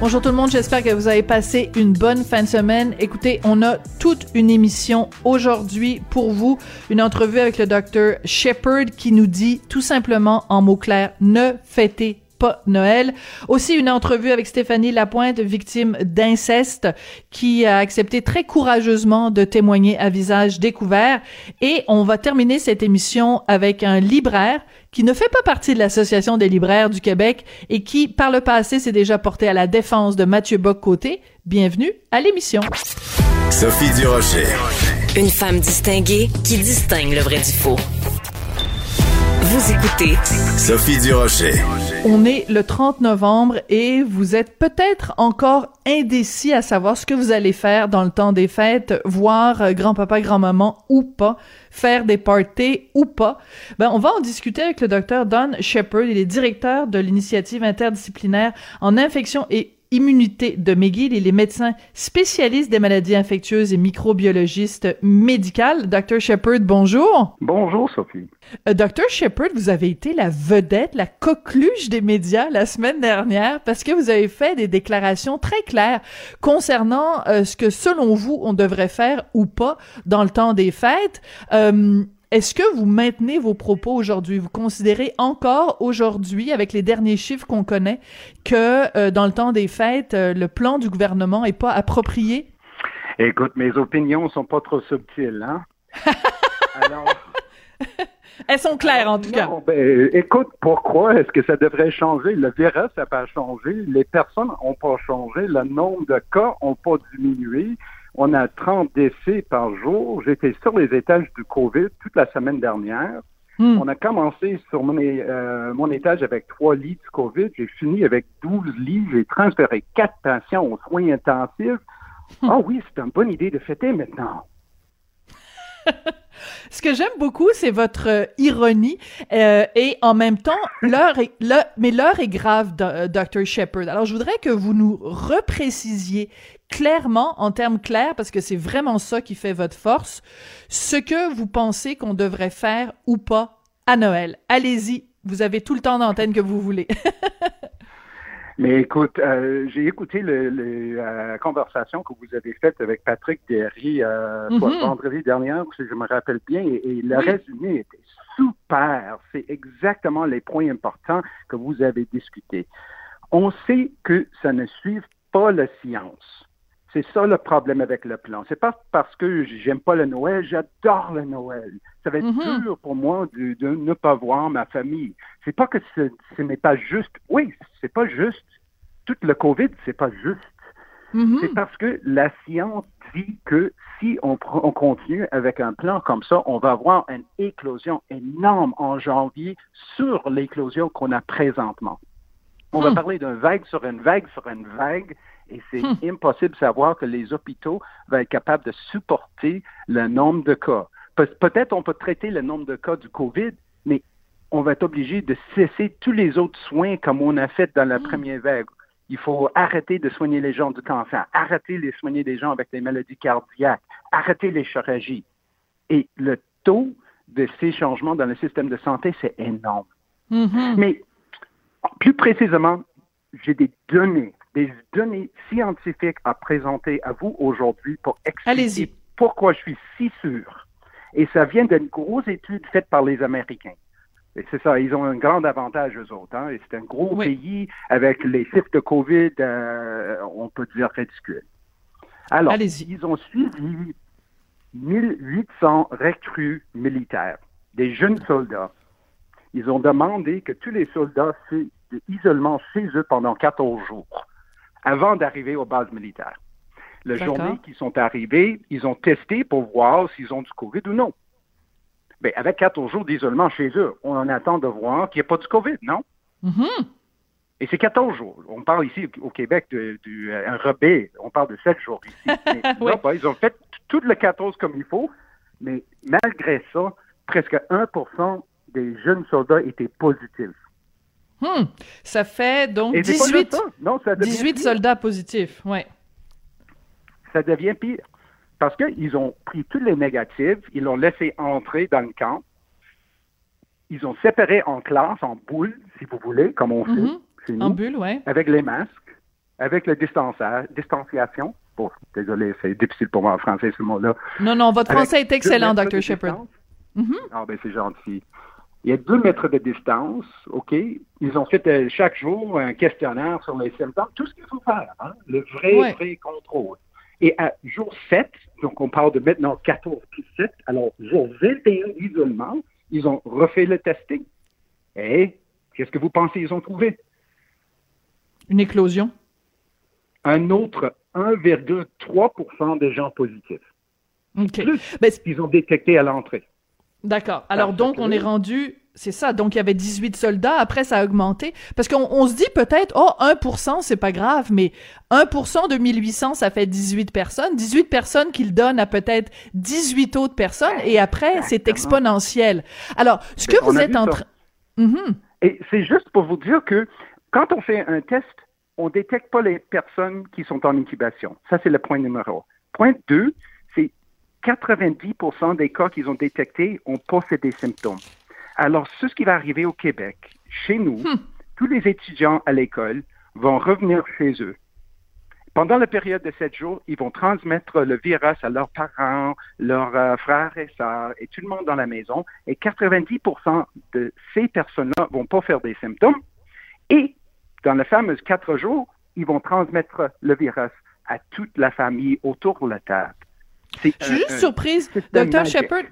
Bonjour tout le monde, j'espère que vous avez passé une bonne fin de semaine. Écoutez, on a toute une émission aujourd'hui pour vous, une entrevue avec le docteur Shepard qui nous dit tout simplement en mots clairs, ne fêtez pas Noël. Aussi une entrevue avec Stéphanie Lapointe, victime d'inceste, qui a accepté très courageusement de témoigner à visage découvert. Et on va terminer cette émission avec un libraire qui ne fait pas partie de l'Association des libraires du Québec et qui, par le passé, s'est déjà porté à la défense de Mathieu Bock-Côté. Bienvenue à l'émission. Sophie Durocher. Une femme distinguée qui distingue le vrai du faux. Vous écoutez Sophie Durocher. On est le 30 novembre et vous êtes peut-être encore indécis à savoir ce que vous allez faire dans le temps des fêtes, voir grand-papa, grand-maman ou pas, faire des parties ou pas. Ben, on va en discuter avec le docteur Don Shepard. Il est directeur de l'initiative interdisciplinaire en infection et immunité de McGill. Il est médecin spécialiste des maladies infectieuses et microbiologiste médical. Dr. Shepard, bonjour. Bonjour, Sophie. Euh, Dr. Shepard, vous avez été la vedette, la coqueluche des médias la semaine dernière parce que vous avez fait des déclarations très claires concernant euh, ce que, selon vous, on devrait faire ou pas dans le temps des fêtes. Euh, est-ce que vous maintenez vos propos aujourd'hui? Vous considérez encore aujourd'hui, avec les derniers chiffres qu'on connaît, que euh, dans le temps des fêtes, euh, le plan du gouvernement est pas approprié? Écoute, mes opinions sont pas trop subtiles, hein? Alors... Elles sont claires, en tout cas. Ben, écoute, pourquoi est-ce que ça devrait changer? Le virus n'a pas changé, les personnes n'ont pas changé, le nombre de cas n'a pas diminué. On a 30 décès par jour. J'étais sur les étages du COVID toute la semaine dernière. Hmm. On a commencé sur mon, euh, mon, étage avec trois lits du COVID. J'ai fini avec 12 lits. J'ai transféré quatre patients aux soins intensifs. Hmm. Ah oui, c'est une bonne idée de fêter maintenant. Ce que j'aime beaucoup, c'est votre euh, ironie euh, et en même temps, l'heure est, mais l'heure est grave, Dr. Shepard. Alors, je voudrais que vous nous reprécisiez clairement, en termes clairs, parce que c'est vraiment ça qui fait votre force, ce que vous pensez qu'on devrait faire ou pas à Noël. Allez-y, vous avez tout le temps d'antenne que vous voulez. Mais écoute, euh, j'ai écouté le, le, la conversation que vous avez faite avec Patrick Derry euh, Mm -hmm. vendredi dernier, si je me rappelle bien, et, et le oui. résumé était super. C'est exactement les points importants que vous avez discutés. On sait que ça ne suit pas la science. C'est ça le problème avec le plan. C'est pas parce que j'aime pas le Noël, j'adore le Noël. Ça va être Mm-hmm. mm -hmm. dur pour moi de, de, ne pas voir ma famille. C'est pas que ce, ce n'est pas juste. Oui, c'est pas juste. Tout le COVID, c'est pas juste. Mm -hmm. C'est parce que la science dit que si on, on, continue avec un plan comme ça, on va avoir une éclosion énorme en janvier sur l'éclosion qu'on a présentement. On Hmm. va parler d'une vague sur une vague sur une vague et c'est impossible de savoir que les hôpitaux vont être capables de supporter le nombre de cas. Pe Peut-être on peut traiter le nombre de cas du COVID, mais on va être obligé de cesser tous les autres soins comme on a fait dans la Hmm. première vague. Il faut arrêter de soigner les gens du cancer, arrêter de soigner les gens avec des maladies cardiaques, arrêter les chirurgies. Et le taux de ces changements dans le système de santé, c'est énorme. Mm -hmm. Mais plus précisément, j'ai des données, des données scientifiques à présenter à vous aujourd'hui pour expliquer pourquoi je suis si sûr. Et ça vient d'une grosse étude faite par les Américains. C'est ça, ils ont un grand avantage, eux autres. Hein? Et c'est un gros oui. pays avec les chiffres de COVID, euh, on peut dire ridicules. Alors, ils ont suivi 1800 recrues militaires des jeunes soldats. Ils ont demandé que tous les soldats fassent de l'isolement chez eux pendant 14 jours avant d'arriver aux bases militaires. La journée qu'ils sont arrivés, ils ont testé pour voir s'ils ont du COVID ou non. Mais avec 14 jours d'isolement chez eux, on en attend de voir qu'il n'y a pas du COVID, non? Mhm. Et c'est 14 jours. On parle ici au Québec de, du, euh, rebais. On parle de 7 jours ici. Mais Oui. non, pas. ils ont fait tout le 14 comme il faut, mais malgré ça, presque 1% des jeunes soldats étaient positifs. Hmm. Ça fait donc Et c'est pas 18, juste ça. Non, ça devient 18 pire. soldats positifs. Ouais. Ça devient pire. Parce qu'ils ont pris tous les négatifs, ils l'ont laissé entrer dans le camp. Ils ont séparé en classe, en boules, si vous voulez, comme on Mhm. fait nous. En bulle, ouais. avec les masques, avec la distanciation. Bon, désolé, c'est difficile pour moi en français ce mot-là. Non, non, votre Avec français est excellent, Dr. Shepard. Mhm. Ah ben c'est gentil. Il y a deux mètres de distance, OK? Ils ont fait euh, chaque jour un questionnaire sur les symptômes, tout ce qu'il faut faire, hein? le vrai, Ouais. vrai contrôle. Et à jour 7, donc on parle de maintenant 14 plus 7, alors jour 21 d'isolement, ils ont refait le testing. Et qu'est-ce que vous pensez? Ils ont trouvé? Une éclosion? Un autre 1,3% des gens positifs. OK. Plus Ben, qu'ils ont détecté à l'entrée. D'accord. Alors, donc, on est rendu... C'est ça. Donc, il y avait 18 soldats. Après, ça a augmenté. Parce qu'on on se dit peut-être, oh, 1% c'est pas grave, mais 1% de 1800, ça fait 18 personnes. 18 personnes qu'il donne à peut-être 18 autres personnes. Et après, c'est exponentiel. Alors, ce que on vous êtes en train... Mhm. Et c'est juste pour vous dire que quand on fait un test, on détecte pas les personnes qui sont en incubation. Ça, c'est le point numéro. Point 2, c'est 90% des cas qu'ils ont détectés ont pas fait des symptômes. Alors, c'est ce qui va arriver au Québec. Chez nous, tous les étudiants à l'école vont revenir chez eux. Pendant la période de sept jours, ils vont transmettre le virus à leurs parents, leurs euh, frères et sœurs et tout le monde dans la maison. Et 90% de ces personnes-là vont pas faire des symptômes. Et dans les fameux quatre jours, ils vont transmettre le virus à toute la famille autour de la table. Je suis juste un surprise, Dr. Shepard.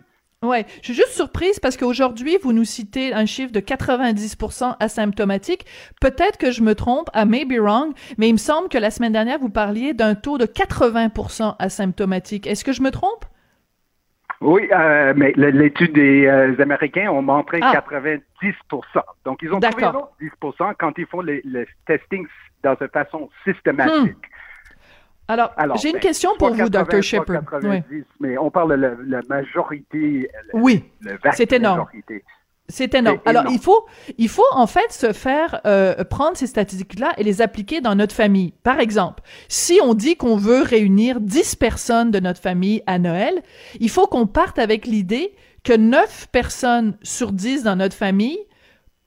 Ouais, je suis juste surprise parce qu'aujourd'hui, vous nous citez un chiffre de 90% asymptomatique. Peut-être que je me trompe, I may be wrong, mais il me semble que la semaine dernière, vous parliez d'un taux de 80% asymptomatique. Est-ce que je me trompe? Oui, euh, mais le- l'étude des euh, Américains ont montré Ah. 90% Donc, ils ont trouvé un D'accord. autre 10% quand ils font les, les testings dans une façon systématique. Alors, Alors, j'ai une ben, question pour vous, 80, Dr. Shepard. 90, Oui. Mais on parle de la, la majorité, Oui, c'est énorme. majorité. C'est énorme. Alors, il faut, il faut en fait se faire euh, prendre ces statistiques-là et les appliquer dans notre famille. Par exemple, si on dit qu'on veut réunir 10 personnes de notre famille à Noël, il faut qu'on parte avec l'idée que 9 personnes sur 10 dans notre famille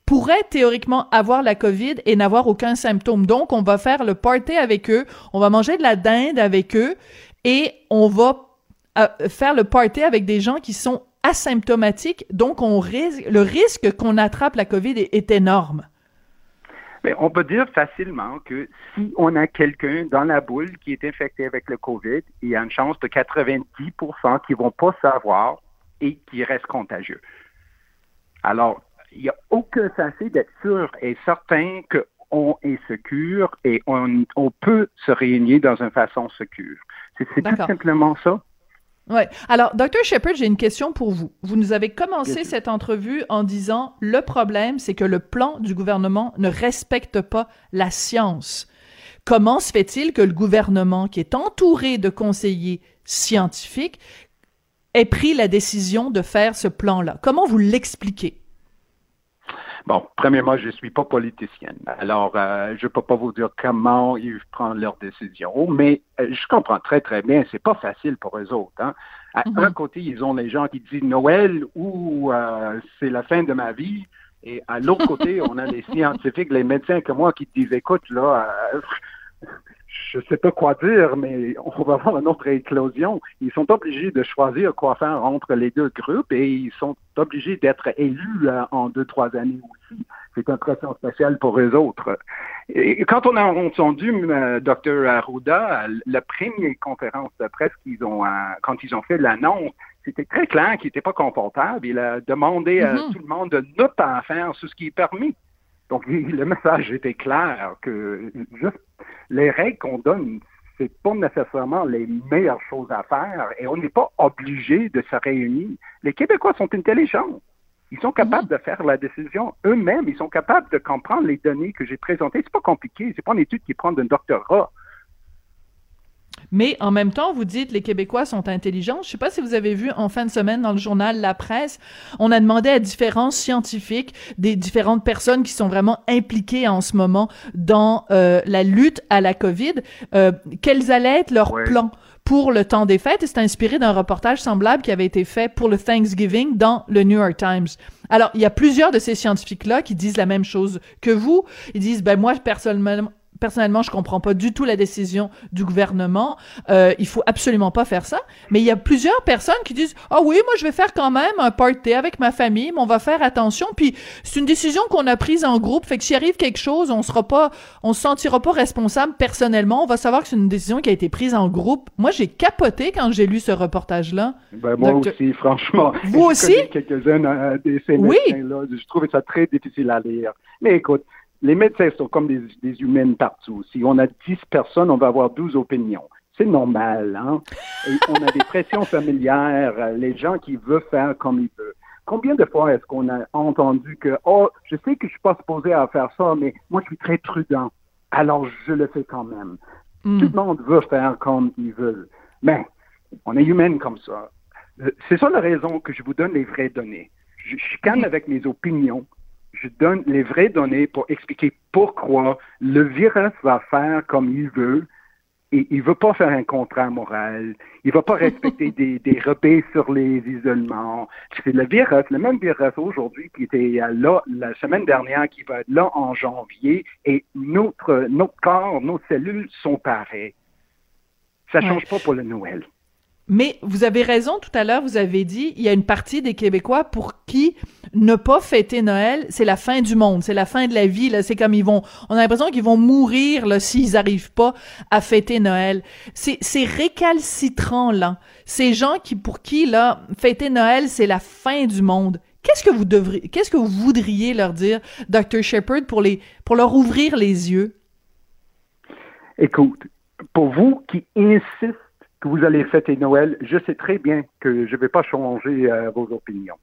pourraient théoriquement avoir la COVID et n'avoir aucun symptôme. Donc, on va faire le party avec eux, on va manger de la dinde avec eux et on va euh, faire le party avec des gens qui sont asymptomatiques. Donc, on risque, le risque qu'on attrape la COVID est, énorme. On peut dire facilement que si on a quelqu'un dans la boule qui est infecté avec le COVID, il y a une chance de 90% qui vont pas savoir et qui restent contagieux. Alors, il n'y a aucun sensé d'être sûr et certain qu'on est secure et on, on peut se réunir dans une façon secure. C'est tout simplement ça. Ouais. Alors, Dr. Shepard, j'ai une question pour vous. Vous nous avez commencé cette entrevue en disant le problème, c'est que le plan du gouvernement ne respecte pas la science. Comment se fait-il que le gouvernement, qui est entouré de conseillers scientifiques, ait pris la décision de faire ce plan-là? Comment vous l'expliquez? Bon, premièrement, je ne suis pas politicienne. Alors, euh, je ne peux pas vous dire comment ils prennent leurs décisions, mais euh, je comprends très, très bien. C'est pas facile pour eux autres. Hein. À Mhm. un côté, ils ont les gens qui disent Noël ou euh, c'est la fin de ma vie. Et à l'autre côté, on a les scientifiques, les médecins comme moi qui disent écoute, là, euh, je sais pas quoi dire, mais on va avoir une autre éclosion. Ils sont obligés de choisir quoi faire entre les deux groupes et ils sont obligés d'être élus euh, en deux, trois années aussi. C'est une pression spéciale pour eux autres. Et quand on a entendu euh, Dr. Arruda, la première conférence de presse qu'ils ont, euh, quand ils ont fait l'annonce, c'était très clair qu'il n'était pas confortable. Il a demandé à Mhm. tout le monde de ne pas faire ce qui est permis. Donc, le message était clair que juste les règles qu'on donne, c'est pas nécessairement les meilleures choses à faire et on n'est pas obligé de se réunir. Les Québécois sont intelligents. Ils sont capables de faire la décision eux-mêmes. Ils sont capables de comprendre les données que j'ai présentées. C'est pas compliqué. C'est pas une étude qui prend d'un doctorat. Mais en même temps, vous dites les Québécois sont intelligents. Je sais pas si vous avez vu en fin de semaine dans le journal La Presse, on a demandé à différents scientifiques, des différentes personnes qui sont vraiment impliquées en ce moment dans euh, la lutte à la COVID, euh, quels allaient être leurs Ouais. plans pour le temps des fêtes. Et c'est inspiré d'un reportage semblable qui avait été fait pour le Thanksgiving dans le New York Times. Alors, il y a plusieurs de ces scientifiques-là qui disent la même chose que vous. Ils disent, ben moi, personnellement, personnellement, je comprends pas du tout la décision du gouvernement. Euh, il faut absolument pas faire ça. Mais il y a plusieurs personnes qui disent ah oui, moi je vais faire quand même un party avec ma famille, mais on va faire attention. Puis c'est une décision qu'on a prise en groupe, fait que s'il arrive quelque chose, on sera pas, on se sentira pas responsable personnellement. On va savoir que c'est une décision qui a été prise en groupe. Moi j'ai capoté quand j'ai lu ce reportage-là. Ben, moi aussi, franchement. Vous aussi? quelques-uns euh, ces Oui. médecins-là. Je trouvais ça très difficile à lire. Mais écoute, les médecins sont comme des, des humains partout. Si on a 10 personnes, on va avoir 12 opinions. C'est normal, hein? Et on a des pressions familières, euh, les gens qui veulent faire comme ils veulent. Combien de fois est-ce qu'on a entendu que, oh, je sais que je suis pas supposé à faire ça, mais moi, je suis très prudent. Alors, je le fais quand même. Hmm. Tout le monde veut faire comme il veut. Mais on est humain comme ça. Euh, C'est ça la raison que je vous donne les vraies données. Je chicane avec mes opinions. Je donne les vraies données pour expliquer pourquoi le virus va faire comme il veut. Et il veut pas faire un contrat moral. Il va pas respecter des, des repères sur les isolements. C'est le virus, le même virus aujourd'hui qui était là la semaine dernière, qui va être là en janvier. Et notre, notre corps, nos cellules sont pareilles. Ça Ouais. change pas pour le Noël. Mais vous avez raison, tout à l'heure, vous avez dit, il y a une partie des Québécois pour qui ne pas fêter Noël, c'est la fin du monde, c'est la fin de la vie, là. C'est comme ils vont, on a l'impression qu'ils vont mourir, là, s'ils arrivent pas à fêter Noël. C'est, c'est récalcitrant, là. Ces gens qui, pour qui, là, fêter Noël, c'est la fin du monde. Qu'est-ce que vous devriez, qu'est-ce que vous voudriez leur dire, Dr. Shepard, pour les, pour leur ouvrir les yeux? Écoute, pour vous qui insistez que vous allez fêter Noël, je sais très bien que je ne vais pas changer euh, vos opinions.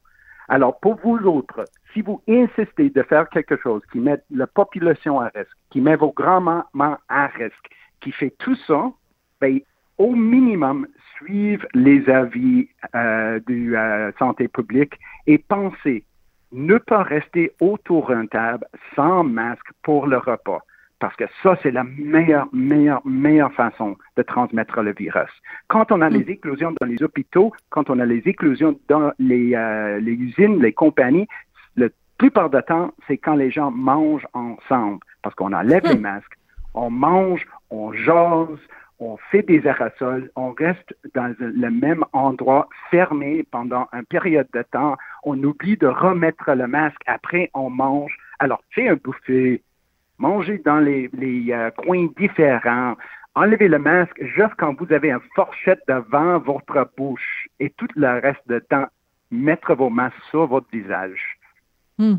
Alors, pour vous autres, si vous insistez de faire quelque chose qui met la population à risque, qui met vos grands-mamans à risque, qui fait tout ça, ben, au minimum, suivre les avis euh, du euh, santé publique et pensez ne pas rester autour d'une table sans masque pour le repas. Parce que ça, c'est la meilleure, meilleure, meilleure façon de transmettre le virus. Quand on a les éclosions dans les hôpitaux, quand on a les éclosions dans les, euh, les usines, les compagnies, la plupart du temps, c'est quand les gens mangent ensemble. Parce qu'on enlève les masques, on mange, on jase, on fait des aérosols, on reste dans le même endroit fermé pendant une période de temps, on oublie de remettre le masque, après on mange. Alors, c'est un buffet, mangez dans les, euh, coins différents, enlevez le masque juste quand vous avez une fourchette devant votre bouche et tout le reste du temps, mettre vos masques sur votre visage. Hmm.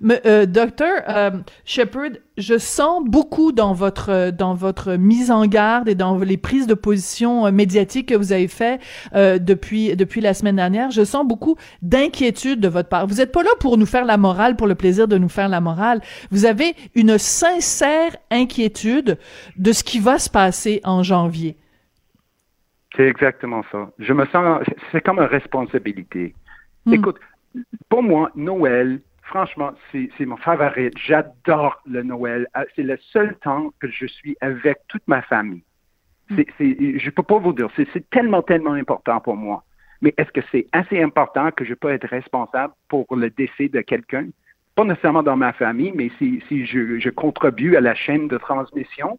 Mais, euh, docteur euh, Shepard, je sens beaucoup dans votre dans votre mise en garde et dans les prises de position euh, médiatiques que vous avez fait euh, depuis depuis la semaine dernière. Je sens beaucoup d'inquiétude de votre part. Vous n'êtes pas là pour nous faire la morale pour le plaisir de nous faire la morale. Vous avez une sincère inquiétude de ce qui va se passer en janvier. C'est exactement ça. Je me sens, c'est comme une responsabilité. Hmm. Écoute, pour moi, Noël, franchement, c'est mon favori. J'adore le Noël. Euh, C'est le seul temps que je suis avec toute ma famille. C'est- je peux pas vous dire, c'est tellement, tellement important pour moi. Mais est-ce que c'est assez important que je peux être responsable pour le décès de quelqu'un? Pas nécessairement dans ma famille, mais si, si je, je contribue à la chaîne de transmission,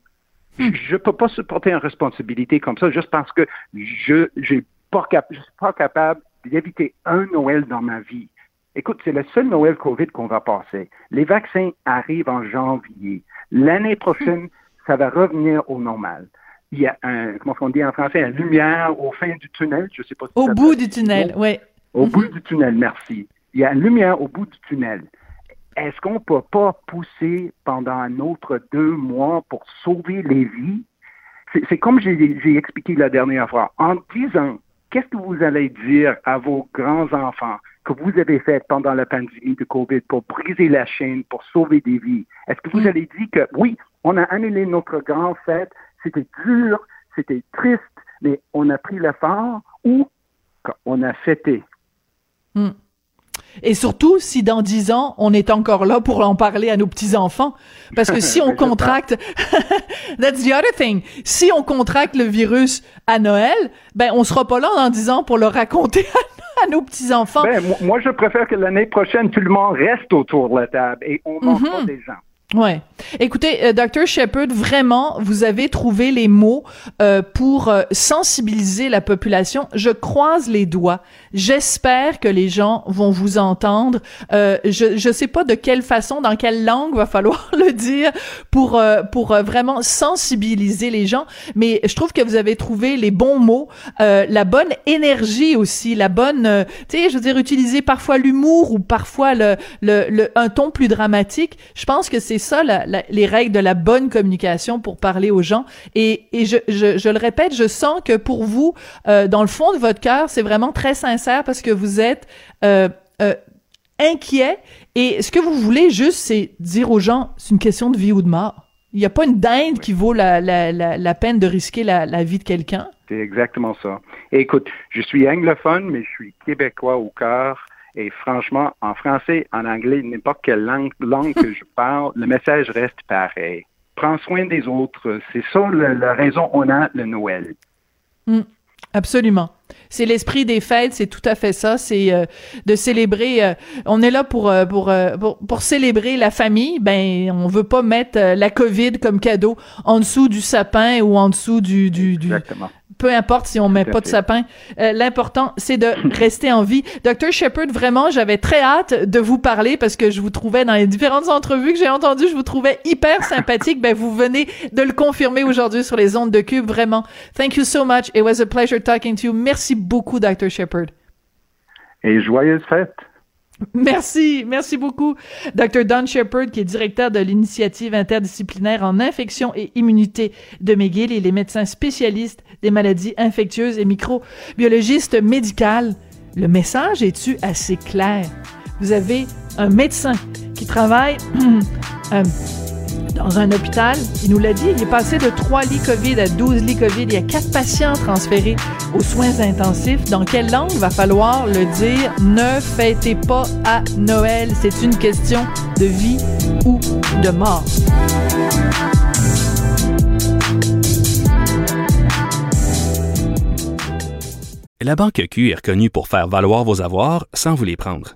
je ne peux pas supporter une responsabilité comme ça juste parce que je je suis pas capable d'éviter un Noël dans ma vie. Écoute, c'est le seul Noël COVID qu'on va passer. Les vaccins arrivent en janvier. L'année prochaine, ça va revenir au normal. il y a un, comment on dit en français, une lumière au fin du tunnel. Je sais pas si Au ça bout du tunnel, oui. Au Mhm. bout du tunnel, merci. Il y a une lumière au bout du tunnel. Est-ce qu'on peut pas pousser pendant un autre deux mois pour sauver les vies? C'est comme j'ai j'ai expliqué la dernière fois. En disant, qu'est-ce que vous allez dire à vos grands-enfants que vous avez fait pendant la pandémie de COVID pour briser la chaîne, pour sauver des vies? Est-ce que vous Mm. allez dire que oui, on a annulé notre grand fête, c'était dur, c'était triste, mais on a pris l'effort ou qu'on a fêté? Hmm. Et surtout, si dans dix ans, on est encore là pour en parler à nos petits-enfants. Parce que si on contracte, that's the other thing. Si on contracte le virus à Noël, ben, on sera pas là dans dix ans pour le raconter à, nos petits-enfants. Ben, mo- moi, je préfère que l'année prochaine, tout le monde reste autour de la table et on Mhm. pas des gens. Ouais. Écoutez, euh, Dr. Shepard, vraiment, vous avez trouvé les mots euh, pour euh, sensibiliser la population. Je croise les doigts. J'espère que les gens vont vous entendre. Euh, je je sais pas de quelle façon, dans quelle langue va falloir le dire pour euh, pour euh, vraiment sensibiliser les gens. Mais je trouve que vous avez trouvé les bons mots, la bonne énergie aussi, la bonne, tu sais, je veux dire, utiliser parfois l'humour ou parfois le, le, le un ton plus dramatique. Je pense que c'est ça la- la- les règles de la bonne communication pour parler aux gens. Et, et je, je, le répète, je sens que pour vous, euh, dans le fond de votre cœur, c'est vraiment très sincère parce que vous êtes euh, euh, inquiet. Et ce que vous voulez juste, c'est dire aux gens, c'est une question de vie ou de mort. Il n'y a pas une dinde qui vaut la, la, la, la peine de risquer la vie de quelqu'un. C'est exactement ça. Et écoute, je suis anglophone, mais je suis québécois au cœur. Et franchement, en français, en anglais, n'importe quelle langue, langue que je parle, le message reste pareil. Prends soin des autres. C'est ça le- la raison on a le Noël. Mm, absolument. C'est l'esprit des fêtes, c'est tout à fait ça. C'est euh, de célébrer. euh, on est là pour, euh, pour pour pour célébrer la famille. Ben, on veut pas mettre la COVID comme cadeau en dessous du sapin ou en dessous du du, du. Peu importe si on met pas de sapin. Euh, L'important, c'est de rester en vie. Dr. Shepard, vraiment, j'avais très hâte de vous parler parce que je vous trouvais dans les différentes entrevues que j'ai entendues, je vous trouvais hyper sympathique. ben, vous venez de le confirmer aujourd'hui sur les ondes de Cube. Vraiment. Thank you so much. It was a pleasure talking to you. Merci beaucoup, Dr. Shepard. Et joyeuse fête. Merci, merci beaucoup. Dr. Don Shepard, qui est directeur de l'initiative interdisciplinaire en infection et immunité de McGill. Il est médecin spécialiste des maladies infectieuses et microbiologiste médical. Le message est-tu assez clair? Vous avez un médecin qui travaille dans un hôpital. Il nous l'a dit, il est passé de 3 lits COVID à 12 lits COVID. Il y a 4 patients transférés aux soins intensifs. Dans quelle langue va falloir le dire? Ne fêtez pas à Noël. C'est une question de vie ou de mort. La Banque Q est reconnue pour faire valoir vos avoirs sans vous les prendre.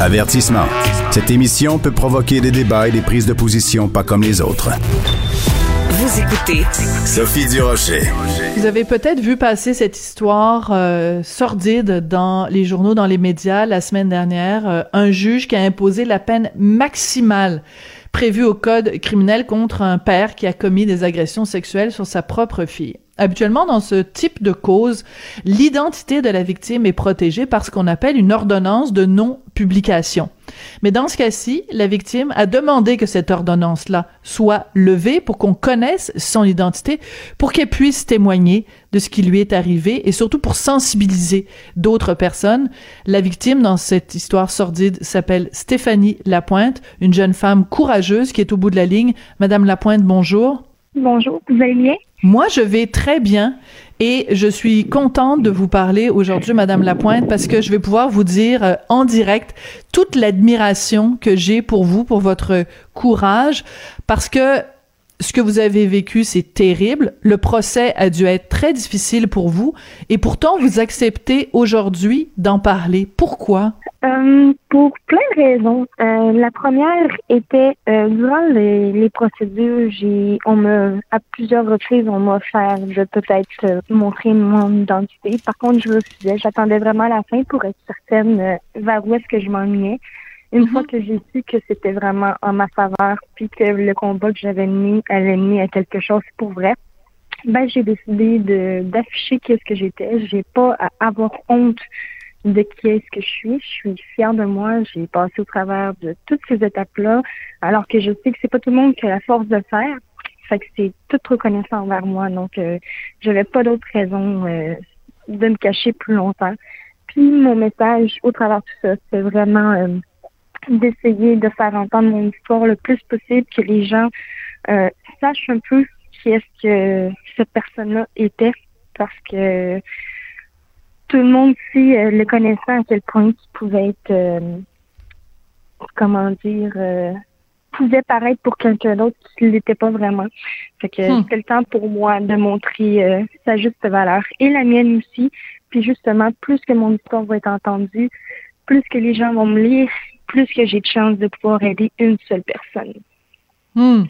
Avertissement. Cette émission peut provoquer des débats et des prises de position pas comme les autres. Vous écoutez Sophie Durocher. Vous avez peut-être vu passer cette histoire euh, sordide dans les journaux, dans les médias la semaine dernière. Euh, un juge qui a imposé la peine maximale prévue au code criminel contre un père qui a commis des agressions sexuelles sur sa propre fille. Habituellement, dans ce type de cause, l'identité de la victime est protégée par ce qu'on appelle une ordonnance de non-publication. Mais dans ce cas-ci, la victime a demandé que cette ordonnance-là soit levée pour qu'on connaisse son identité, pour qu'elle puisse témoigner de ce qui lui est arrivé et surtout pour sensibiliser d'autres personnes. La victime dans cette histoire sordide s'appelle Stéphanie Lapointe, une jeune femme courageuse qui est au bout de la ligne. Madame Lapointe, bonjour. Bonjour, vous allez bien? Moi, je vais très bien et je suis contente de vous parler aujourd'hui, Madame Lapointe, parce que je vais pouvoir vous dire euh, en direct toute l'admiration que j'ai pour vous, pour votre courage, parce que ce que vous avez vécu, c'est terrible. Le procès a dû être très difficile pour vous, et pourtant vous acceptez aujourd'hui d'en parler. Pourquoi? Euh, Pour plein de raisons. Euh, la première était euh, durant les, procédures, j'ai, on me, à plusieurs reprises, on m'a offert de peut-être montrer mon identité. Par contre, je refusais. J'attendais vraiment la fin pour être certaine vers où est-ce que je m'ennuyais. Une fois que j'ai su que c'était vraiment en ma faveur, puis que le combat que j'avais mis allait mener à quelque chose pour vrai, ben j'ai décidé de d'afficher qu'est-ce que j'étais. J'ai pas à avoir honte de qui est-ce que je suis. Je suis fière de moi. J'ai passé au travers de toutes ces étapes-là, alors que je sais que c'est pas tout le monde qui a la force de le faire. Fait que c'est tout reconnaissant envers moi. Donc, euh, j'avais pas d'autre raison euh, de me cacher plus longtemps. Puis mon message au travers de tout ça, c'est vraiment euh, d'essayer de faire entendre mon histoire le plus possible, que les gens euh, sachent un peu qui est-ce que cette personne-là était, parce que tout le monde ici euh, le connaissant à quel point il pouvait être, euh, comment dire, euh, pouvait paraître pour quelqu'un d'autre qui ne l'était pas vraiment. Fait que Hmm. c'est le temps pour moi de montrer euh, sa juste valeur et la mienne aussi. Puis justement, plus que mon histoire va être entendue, plus que les gens vont me lire, plus que j'ai de chance de pouvoir aider une seule personne. Hmm.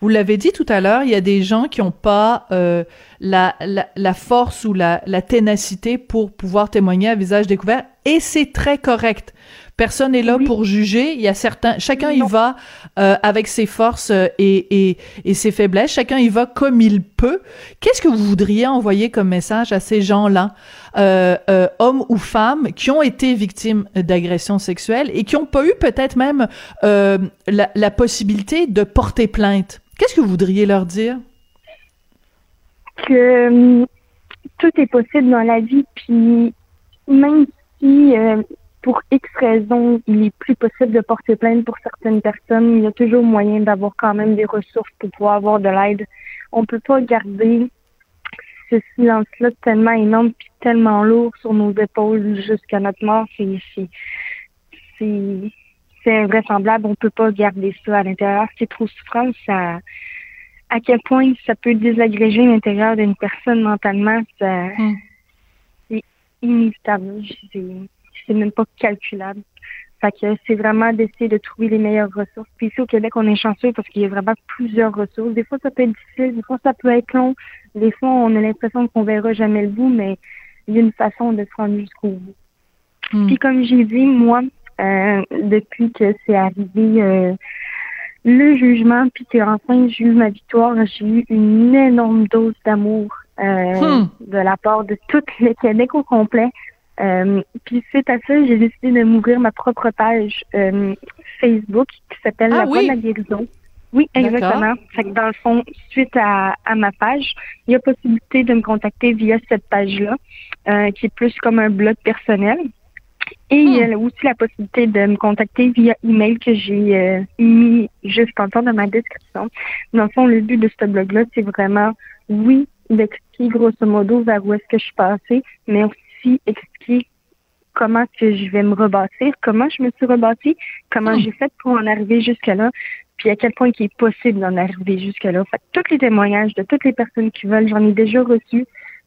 Vous l'avez dit tout à l'heure, il y a des gens qui n'ont pas euh, la force ou la, la ténacité pour pouvoir témoigner à visage découvert, et c'est très correct. Personne n'est là Oui. pour juger. Il y a certains, chacun y va euh, avec ses forces euh, et, et, et ses faiblesses. Chacun y va comme il peut. Qu'est-ce que vous voudriez envoyer comme message à ces gens-là, euh, euh, hommes ou femmes, qui ont été victimes d'agressions sexuelles et qui n'ont pas eu peut-être même euh, la, la possibilité de porter plainte? Qu'est-ce que vous voudriez leur dire? que hum, tout est possible dans la vie, puis même si euh, pour X raisons, il est plus possible de porter plainte pour certaines personnes, il y a toujours moyen d'avoir quand même des ressources pour pouvoir avoir de l'aide. On peut pas garder ce silence-là tellement énorme puis tellement lourd sur nos épaules jusqu'à notre mort. C'est c'est c'est c'est invraisemblable. On peut pas garder ça à l'intérieur. C'est trop souffrant. Ça à quel point ça peut désagréger l'intérieur d'une personne mentalement, ça, Hmm. c'est inévitable. C'est, c'est même pas calculable. Fait que c'est vraiment d'essayer de trouver les meilleures ressources. Puis ici au Québec, on est chanceux parce qu'il y a vraiment plusieurs ressources. Des fois, ça peut être difficile, des fois, ça peut être long. Des fois, on a l'impression qu'on verra jamais le bout, mais il y a une façon de se rendre jusqu'au bout. Hmm. Puis comme j'ai dit, moi, euh, depuis que c'est arrivé euh, le jugement, puis que enfin j'ai eu ma victoire, j'ai eu une énorme dose d'amour euh, Hmm. de la part de tout le Québec au complet. Euh, puis suite à ça, j'ai décidé de m'ouvrir ma propre page euh, Facebook qui s'appelle Ah La Voix oui? de la guérison. Oui, exactement. Fait que dans le fond, suite à, à ma page, il y a possibilité de me contacter via cette page-là, euh, qui est plus comme un blog personnel. Et il y a aussi la possibilité de me contacter via email que j'ai euh, mis juste en temps dans ma description. Dans le fond, le but de ce blog-là, c'est vraiment, oui, d'expliquer grosso modo vers où est-ce que je suis passée, mais aussi expliquer comment que je vais me rebâtir, comment je me suis rebâtie, comment Hmm. j'ai fait pour en arriver jusque-là, puis à quel point il est possible d'en arriver jusque-là. Fait que tous les témoignages de toutes les personnes qui veulent, j'en ai déjà reçu.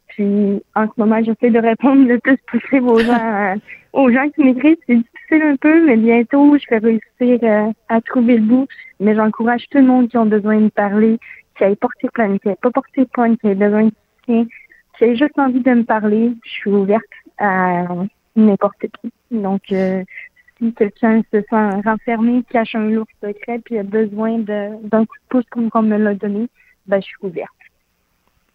Puis en ce moment, j'essaie de répondre le plus possible aux gens, aux gens qui m'écrivent. C'est difficile un peu, mais bientôt, je vais réussir euh, à trouver le bout. Mais j'encourage tout le monde qui ont besoin de parler, qui ait porté plainte, qui ait pas porté plainte, qui ait besoin de soutien, qui ait juste envie de me parler. Je suis ouverte à n'importe qui. Donc, euh, si quelqu'un se sent renfermé, cache un lourd secret, puis a besoin d'un coup de pouce comme on me l'a donné, ben, je suis ouverte.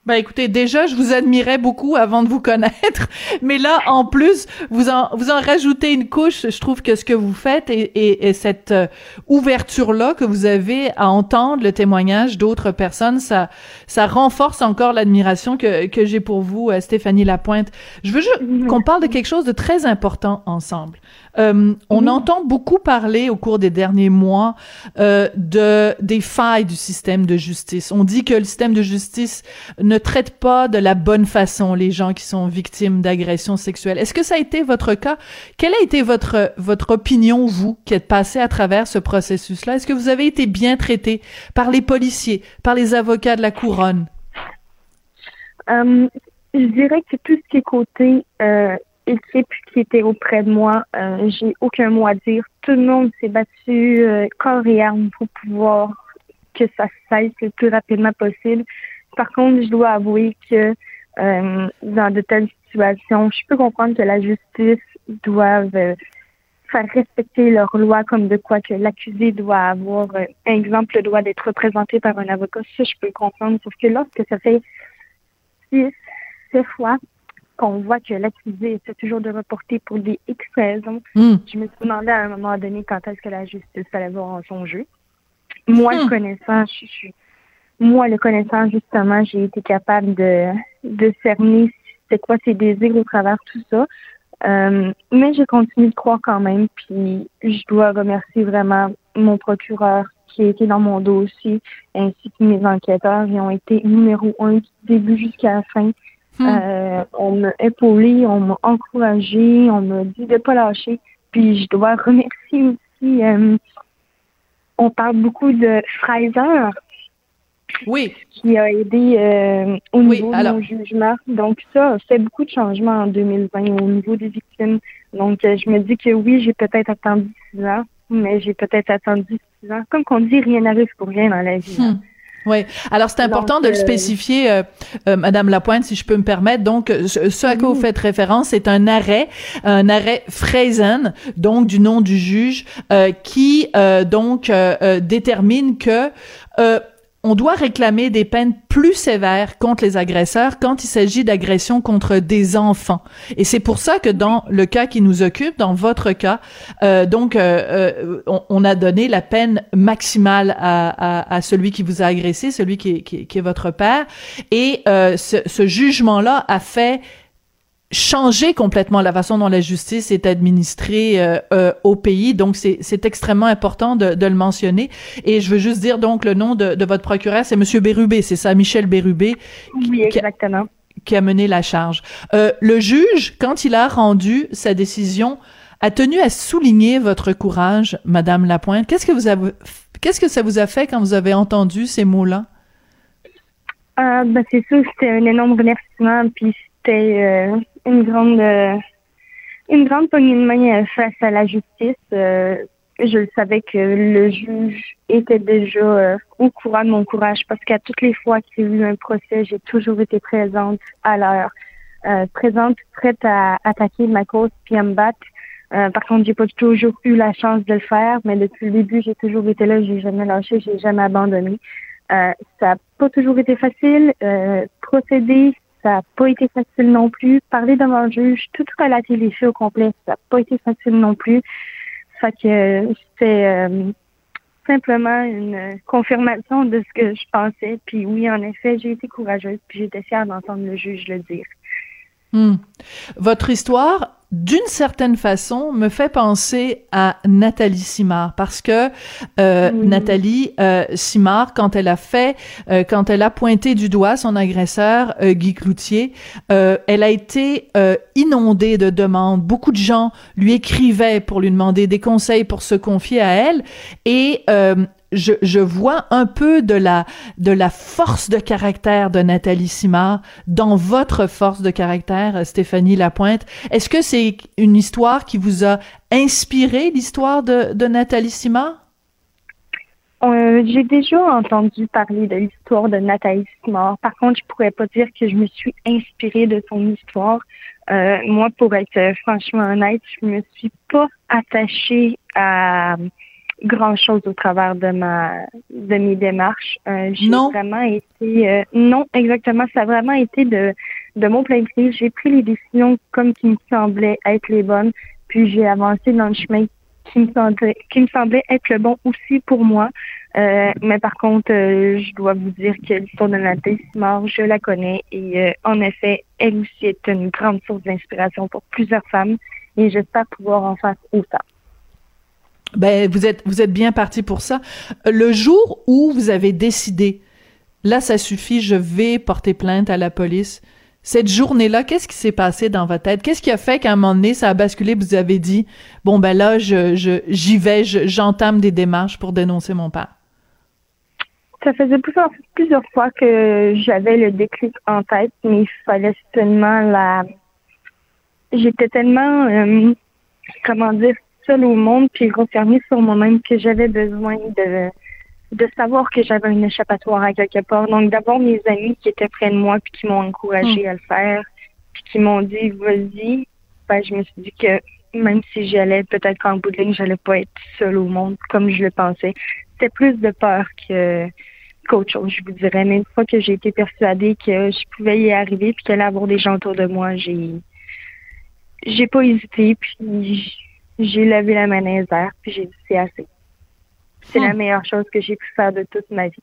Ben écoutez, déjà je vous admirais beaucoup avant de vous connaître, mais là en plus vous en vous en rajoutez une couche. Je trouve que ce que vous faites et, et, et cette euh, ouverture là que vous avez à entendre le témoignage d'autres personnes, ça ça renforce encore l'admiration que que j'ai pour vous, euh, Stéphanie Lapointe. Je veux juste qu'on parle de quelque chose de très important ensemble. Euh, on entend beaucoup parler au cours des derniers mois euh, de des failles du système de justice. On dit que le système de justice ne traite pas de la bonne façon les gens qui sont victimes d'agressions sexuelles. Est-ce que ça a été votre cas? Quelle a été votre votre opinion vous qui êtes passé à travers ce processus-là? Est-ce que vous avez été bien traité par les policiers, par les avocats de la couronne? Euh, je dirais que tout ce qui est côté euh, équipe qui était auprès de moi, euh, j'ai aucun mot à dire. Tout le monde s'est battu euh, corps et âme pour pouvoir que ça cesse le plus rapidement possible. Par contre, je dois avouer que euh, dans de telles situations, je peux comprendre que la justice doive faire respecter leurs lois comme de quoi que l'accusé doit avoir, un exemple, le droit d'être représenté par un avocat. Ça, je peux comprendre. Sauf que lorsque ça fait six, sept fois qu'on voit que l'accusé essaie toujours de reporter pour des X raisons. Hmm. Je me suis demandé à un moment donné quand est-ce que la justice allait voir son jeu. Moi, Hmm. connaissant, je suis moi, le connaissant, justement, j'ai été capable de, de cerner c'est quoi ses désirs au travers de tout ça. Euh, mais j'ai continué de croire quand même, puis je dois remercier vraiment mon procureur qui a été dans mon dossier, ainsi que mes enquêteurs. Ils ont été numéro un du début jusqu'à la fin. Hmm. Euh, on m'a épaulé, on m'a encouragé, on m'a dit de pas lâcher. Puis je dois remercier aussi, euh, on parle beaucoup de Fraser Oui. qui a aidé euh, au Oui, niveau alors- de mon jugement. Donc ça a fait beaucoup de changements en 2020 au niveau des victimes. Donc euh, je me dis que oui, j'ai peut-être attendu six ans, mais j'ai peut-être attendu six ans. Comme qu'on dit, rien n'arrive pour rien dans la vie. hein. Hmm. Oui. Alors c'est important Donc, de le euh, spécifier, euh, euh, Madame Lapointe, si je peux me permettre. Donc, ce, ce à quoi vous faites référence, c'est un arrêt, un arrêt Frazen, donc du nom du juge, euh, qui euh, donc détermine que euh, on doit réclamer des peines plus sévères contre les agresseurs quand il s'agit d'agressions contre des enfants. Et c'est pour ça que dans le cas qui nous occupe, dans votre cas, euh, donc euh, euh, on, a donné la peine maximale à, à, à celui qui vous a agressé, celui qui est, qui qui est votre père. Et euh, ce, ce jugement-là a fait changer complètement la façon dont la justice est administrée euh, euh, au pays. Donc, c'est, c'est extrêmement important de, de le mentionner. Et je veux juste dire, donc, le nom de, de votre procureur, c'est Monsieur Bérubé, c'est ça, Michel Bérubé, Oui, exactement. qui a mené la charge. Euh, le juge, quand il a rendu sa décision, a tenu à souligner votre courage, Madame Lapointe. Qu'est-ce que vous avez, qu'est-ce que ça vous a fait quand vous avez entendu ces mots-là? Ah, ben, c'est sûr, c'était un énorme remerciement, puis c'était euh, une grande euh, une grande poignée de main face à la justice. Euh, je le savais que le juge était déjà euh, au courant de mon courage parce qu'à toutes les fois qu'il y a eu un procès, j'ai toujours été présente à l'heure, euh, présente, prête à attaquer ma cause puis à me battre. Euh, par contre, j'ai pas toujours eu la chance de le faire, mais depuis le début, j'ai toujours été là, j'ai jamais lâché, j'ai jamais abandonné. Euh, ça n'a pas toujours été facile. Procéder, ça n'a pas été facile non plus. Parler devant le juge, tout relater les faits au complet, ça n'a pas été facile non plus. Fait que euh, c'était euh, simplement une confirmation de ce que je pensais. Puis oui, en effet, j'ai été courageuse, puis j'étais fière d'entendre le juge le dire. Hmm. Votre histoire, d'une certaine façon, me fait penser à Nathalie Simard parce que euh, Oui. Nathalie euh, Simard, quand elle a fait, euh, quand elle a pointé du doigt son agresseur Guy Cloutier, euh, elle a été euh, inondée de demandes. Beaucoup de gens lui écrivaient pour lui demander des conseils pour se confier à elle et euh, je, vois un peu de la force de caractère de Nathalie Simard dans votre force de caractère, Stéphanie Lapointe. Est-ce que c'est une histoire qui vous a inspiré l'histoire de, de Nathalie Simard? Euh, j'ai déjà entendu parler de l'histoire de Nathalie Simard. Par contre, je pourrais pas dire que je me suis inspirée de son histoire. Euh, moi, pour être euh, franchement honnête, je me suis pas attachée à grand chose au travers de ma de mes démarches. Euh, j'ai Non. vraiment été euh, non exactement. Ça a vraiment été de de mon plein gré. J'ai pris les décisions comme qui me semblaient être les bonnes, puis j'ai avancé dans le chemin qui me semblait qui me semblait être le bon aussi pour moi. Euh, mais par contre, euh, je dois vous dire que l'histoire de Nathalie Simard, je la connais et euh, en effet, elle aussi est une grande source d'inspiration pour plusieurs femmes et j'espère pouvoir en faire autant. Ben, vous êtes, vous êtes bien parti pour ça. Le jour où vous avez décidé, là, ça suffit, je vais porter plainte à la police. Cette journée-là, qu'est-ce qui s'est passé dans votre tête? Qu'est-ce qui a fait qu'à un moment donné, ça a basculé, vous avez dit, bon, ben là, je, je, j'y vais, j'entame des démarches pour dénoncer mon père? Ça faisait plusieurs, plusieurs fois que j'avais le déclic en tête, mais il fallait seulement la... J'étais tellement, euh, comment dire, seule au monde, puis refermée sur moi-même que j'avais besoin de de savoir que j'avais une échappatoire à quelque part. Donc d'avoir mes amis qui étaient près de moi puis qui m'ont encouragé hmm. à le faire, puis qui m'ont dit vas-y, ben, je me suis dit que même si j'allais peut-être qu'en bout de ligne, j'allais pas être seule au monde comme je le pensais. C'était plus de peur que qu'autre chose, je vous dirais. Mais une fois que j'ai été persuadée que je pouvais y arriver puis qu'elle allait avoir des gens autour de moi, j'ai j'ai pas hésité puis j'ai levé la main dans puis j'ai dit c'est assez. C'est la hmm. meilleure chose que j'ai pu faire de toute ma vie.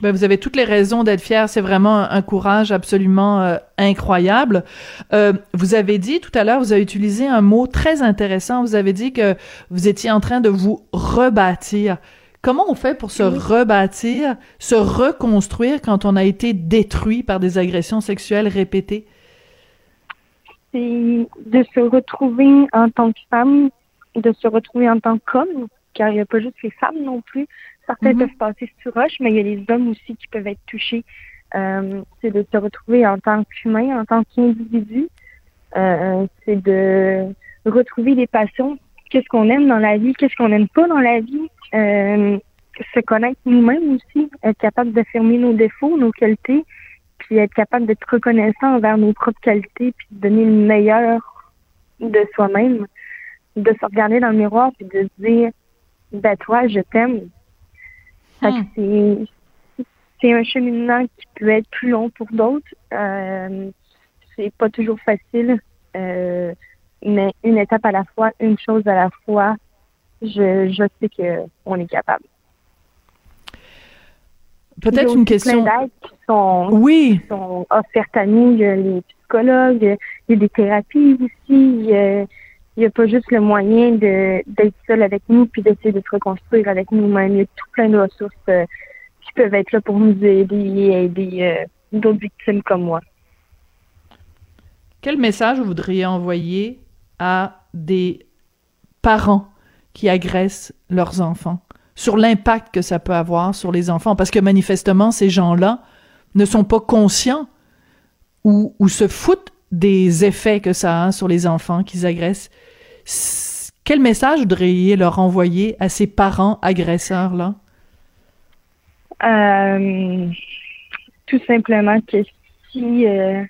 Ben, vous avez toutes les raisons d'être fier. C'est vraiment un, courage absolument euh, incroyable. Euh, vous avez dit tout à l'heure, vous avez utilisé un mot très intéressant. Vous avez dit que vous étiez en train de vous rebâtir. Comment on fait pour se rebâtir, se reconstruire quand on a été détruit par des agressions sexuelles répétées? C'est de se retrouver en tant que femme de se retrouver en tant qu'homme, car il n'y a pas juste les femmes non plus. Certains mhm. peuvent passer sur roche, mais il y a les hommes aussi qui peuvent être touchés. Euh, c'est de se retrouver en tant qu'humain, en tant qu'individu. Euh, c'est de retrouver des passions. Qu'est-ce qu'on aime dans la vie, qu'est-ce qu'on n'aime pas dans la vie? Euh, se connaître nous-mêmes aussi, être capable d'affirmer nos défauts, nos qualités, puis être capable d'être reconnaissant envers nos propres qualités, puis de donner le meilleur de soi-même de se regarder dans le miroir puis de se dire ben toi je t'aime. Hmm. c'est c'est un cheminement qui peut être plus long pour d'autres. Euh, c'est pas toujours facile euh, mais une étape à la fois une chose à la fois je je sais que on est capable peut-être une question qui sont oui qui sont offertes à nous il y a les psychologues il y a des thérapies aussi il y a, il n'y a pas juste le moyen d'être seul avec nous puis d'essayer de se reconstruire avec nous-mêmes. Il y a tout plein de ressources euh, qui peuvent être là pour nous aider et aider euh, d'autres victimes comme moi. Quel message vous voudriez envoyer à des parents qui agressent leurs enfants? Sur l'impact que ça peut avoir sur les enfants? Parce que manifestement, ces gens-là ne sont pas conscients ou, ou se foutent des effets que ça a sur les enfants qu'ils agressent. Quel message voudriez leur envoyer à ces parents agresseurs-là? Euh, tout simplement que si euh,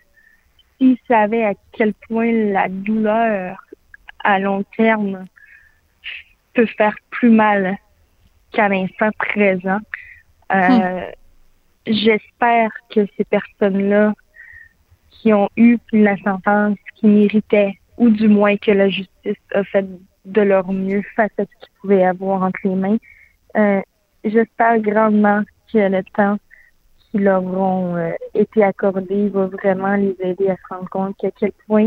s'ils savaient à quel point la douleur à long terme peut faire plus mal qu'à l'instant présent, euh, hmm. j'espère que ces personnes-là qui ont eu la sentence qui méritaient ou du moins que la justice a fait de leur mieux face à ce qu'ils pouvaient avoir entre les mains. Euh, J'espère grandement que le temps qui leur ont euh, été accordé va vraiment les aider à se rendre compte qu'à quel point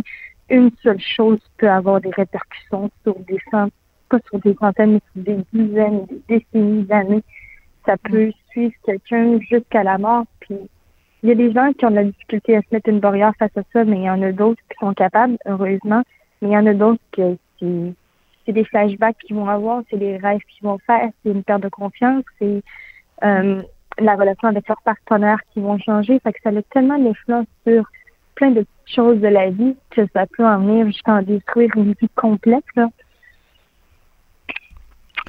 une seule chose peut avoir des répercussions sur des centaines, pas sur des centaines, mais sur des dizaines, des décennies d'années. Ça peut suivre quelqu'un jusqu'à la mort. Puis il y a des gens qui ont de la difficulté à se mettre une barrière face à ça, mais il y en a d'autres qui sont capables, heureusement. Mais il y en a d'autres que c'est des flashbacks qu'ils vont avoir, c'est des rêves qu'ils vont faire, c'est une perte de confiance, c'est euh, la relation avec leur partenaire qui vont changer. Fait que ça a tellement d'influence sur plein de choses de la vie que ça peut en venir jusqu'à détruire une vie complète. Là.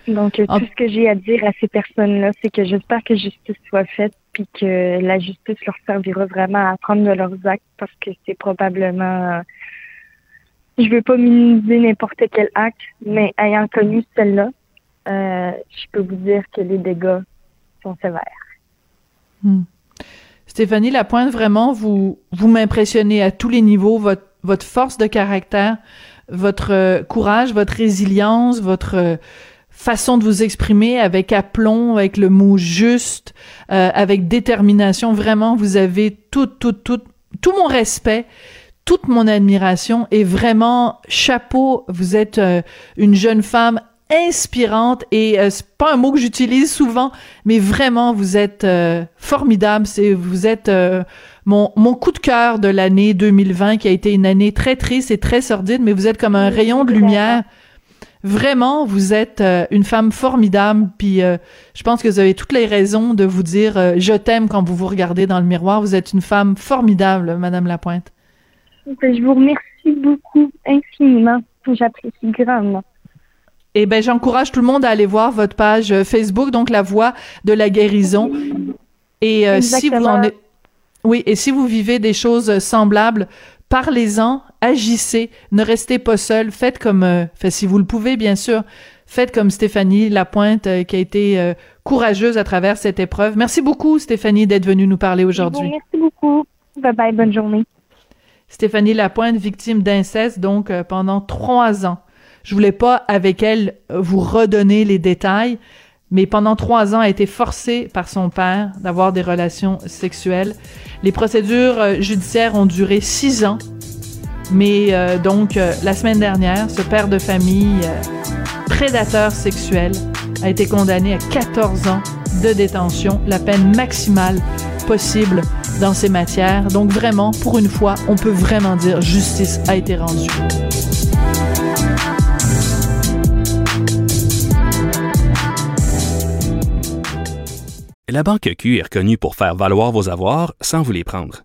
Donc, euh, ah. tout ce que j'ai à dire à ces personnes-là, c'est que j'espère que justice soit faite, puis que la justice leur servira vraiment à apprendre de leurs actes, parce que c'est probablement... je veux pas minimiser n'importe quel acte, mais ayant connu celle-là, euh, je peux vous dire que les dégâts sont sévères. Hmm. Stéphanie Lapointe, vraiment, vous, vous m'impressionnez à tous les niveaux, votre, votre force de caractère, votre euh, courage, votre résilience, votre façon de vous exprimer avec aplomb, avec le mot juste, euh, avec détermination. Vraiment, vous avez tout, tout, tout, tout mon respect, toute mon admiration et vraiment chapeau, vous êtes euh, une jeune femme inspirante et euh, c'est pas un mot que j'utilise souvent, mais vraiment vous êtes euh, formidable. C'est vous êtes mon mon coup de cœur de l'année 2020 qui a été une année très triste et très sordide, mais vous êtes comme un rayon de lumière. Vraiment, vous êtes une femme formidable. Puis je pense que vous avez toutes les raisons de vous dire je t'aime quand vous vous regardez dans le miroir. Vous êtes une femme formidable, Madame Lapointe. Ben, je vous remercie beaucoup, infiniment. J'apprécie grandement. Eh ben, j'encourage tout le monde à aller voir votre page euh, Facebook, donc La Voix de la guérison. Et euh, si vous en oui, et si vous vivez des choses semblables, parlez-en, agissez, ne restez pas seul, faites comme, euh, si vous le pouvez, bien sûr, faites comme Stéphanie Lapointe, qui a été courageuse à travers cette épreuve. Merci beaucoup, Stéphanie, d'être venue nous parler aujourd'hui. Merci beaucoup. Bye bye, bonne journée. Stéphanie Lapointe, victime d'inceste, donc euh, pendant trois ans. Je voulais pas avec elle euh, vous redonner les détails, mais pendant trois ans a été forcée par son père d'avoir des relations sexuelles. Les procédures euh, judiciaires ont duré six ans, mais donc la semaine dernière, ce père de famille prédateur sexuel a été condamné à 14 ans de détention, la peine maximale possible dans ces matières. Donc vraiment, pour une fois, on peut vraiment dire justice a été rendue. La Banque Q est reconnue pour faire valoir vos avoirs sans vous les prendre.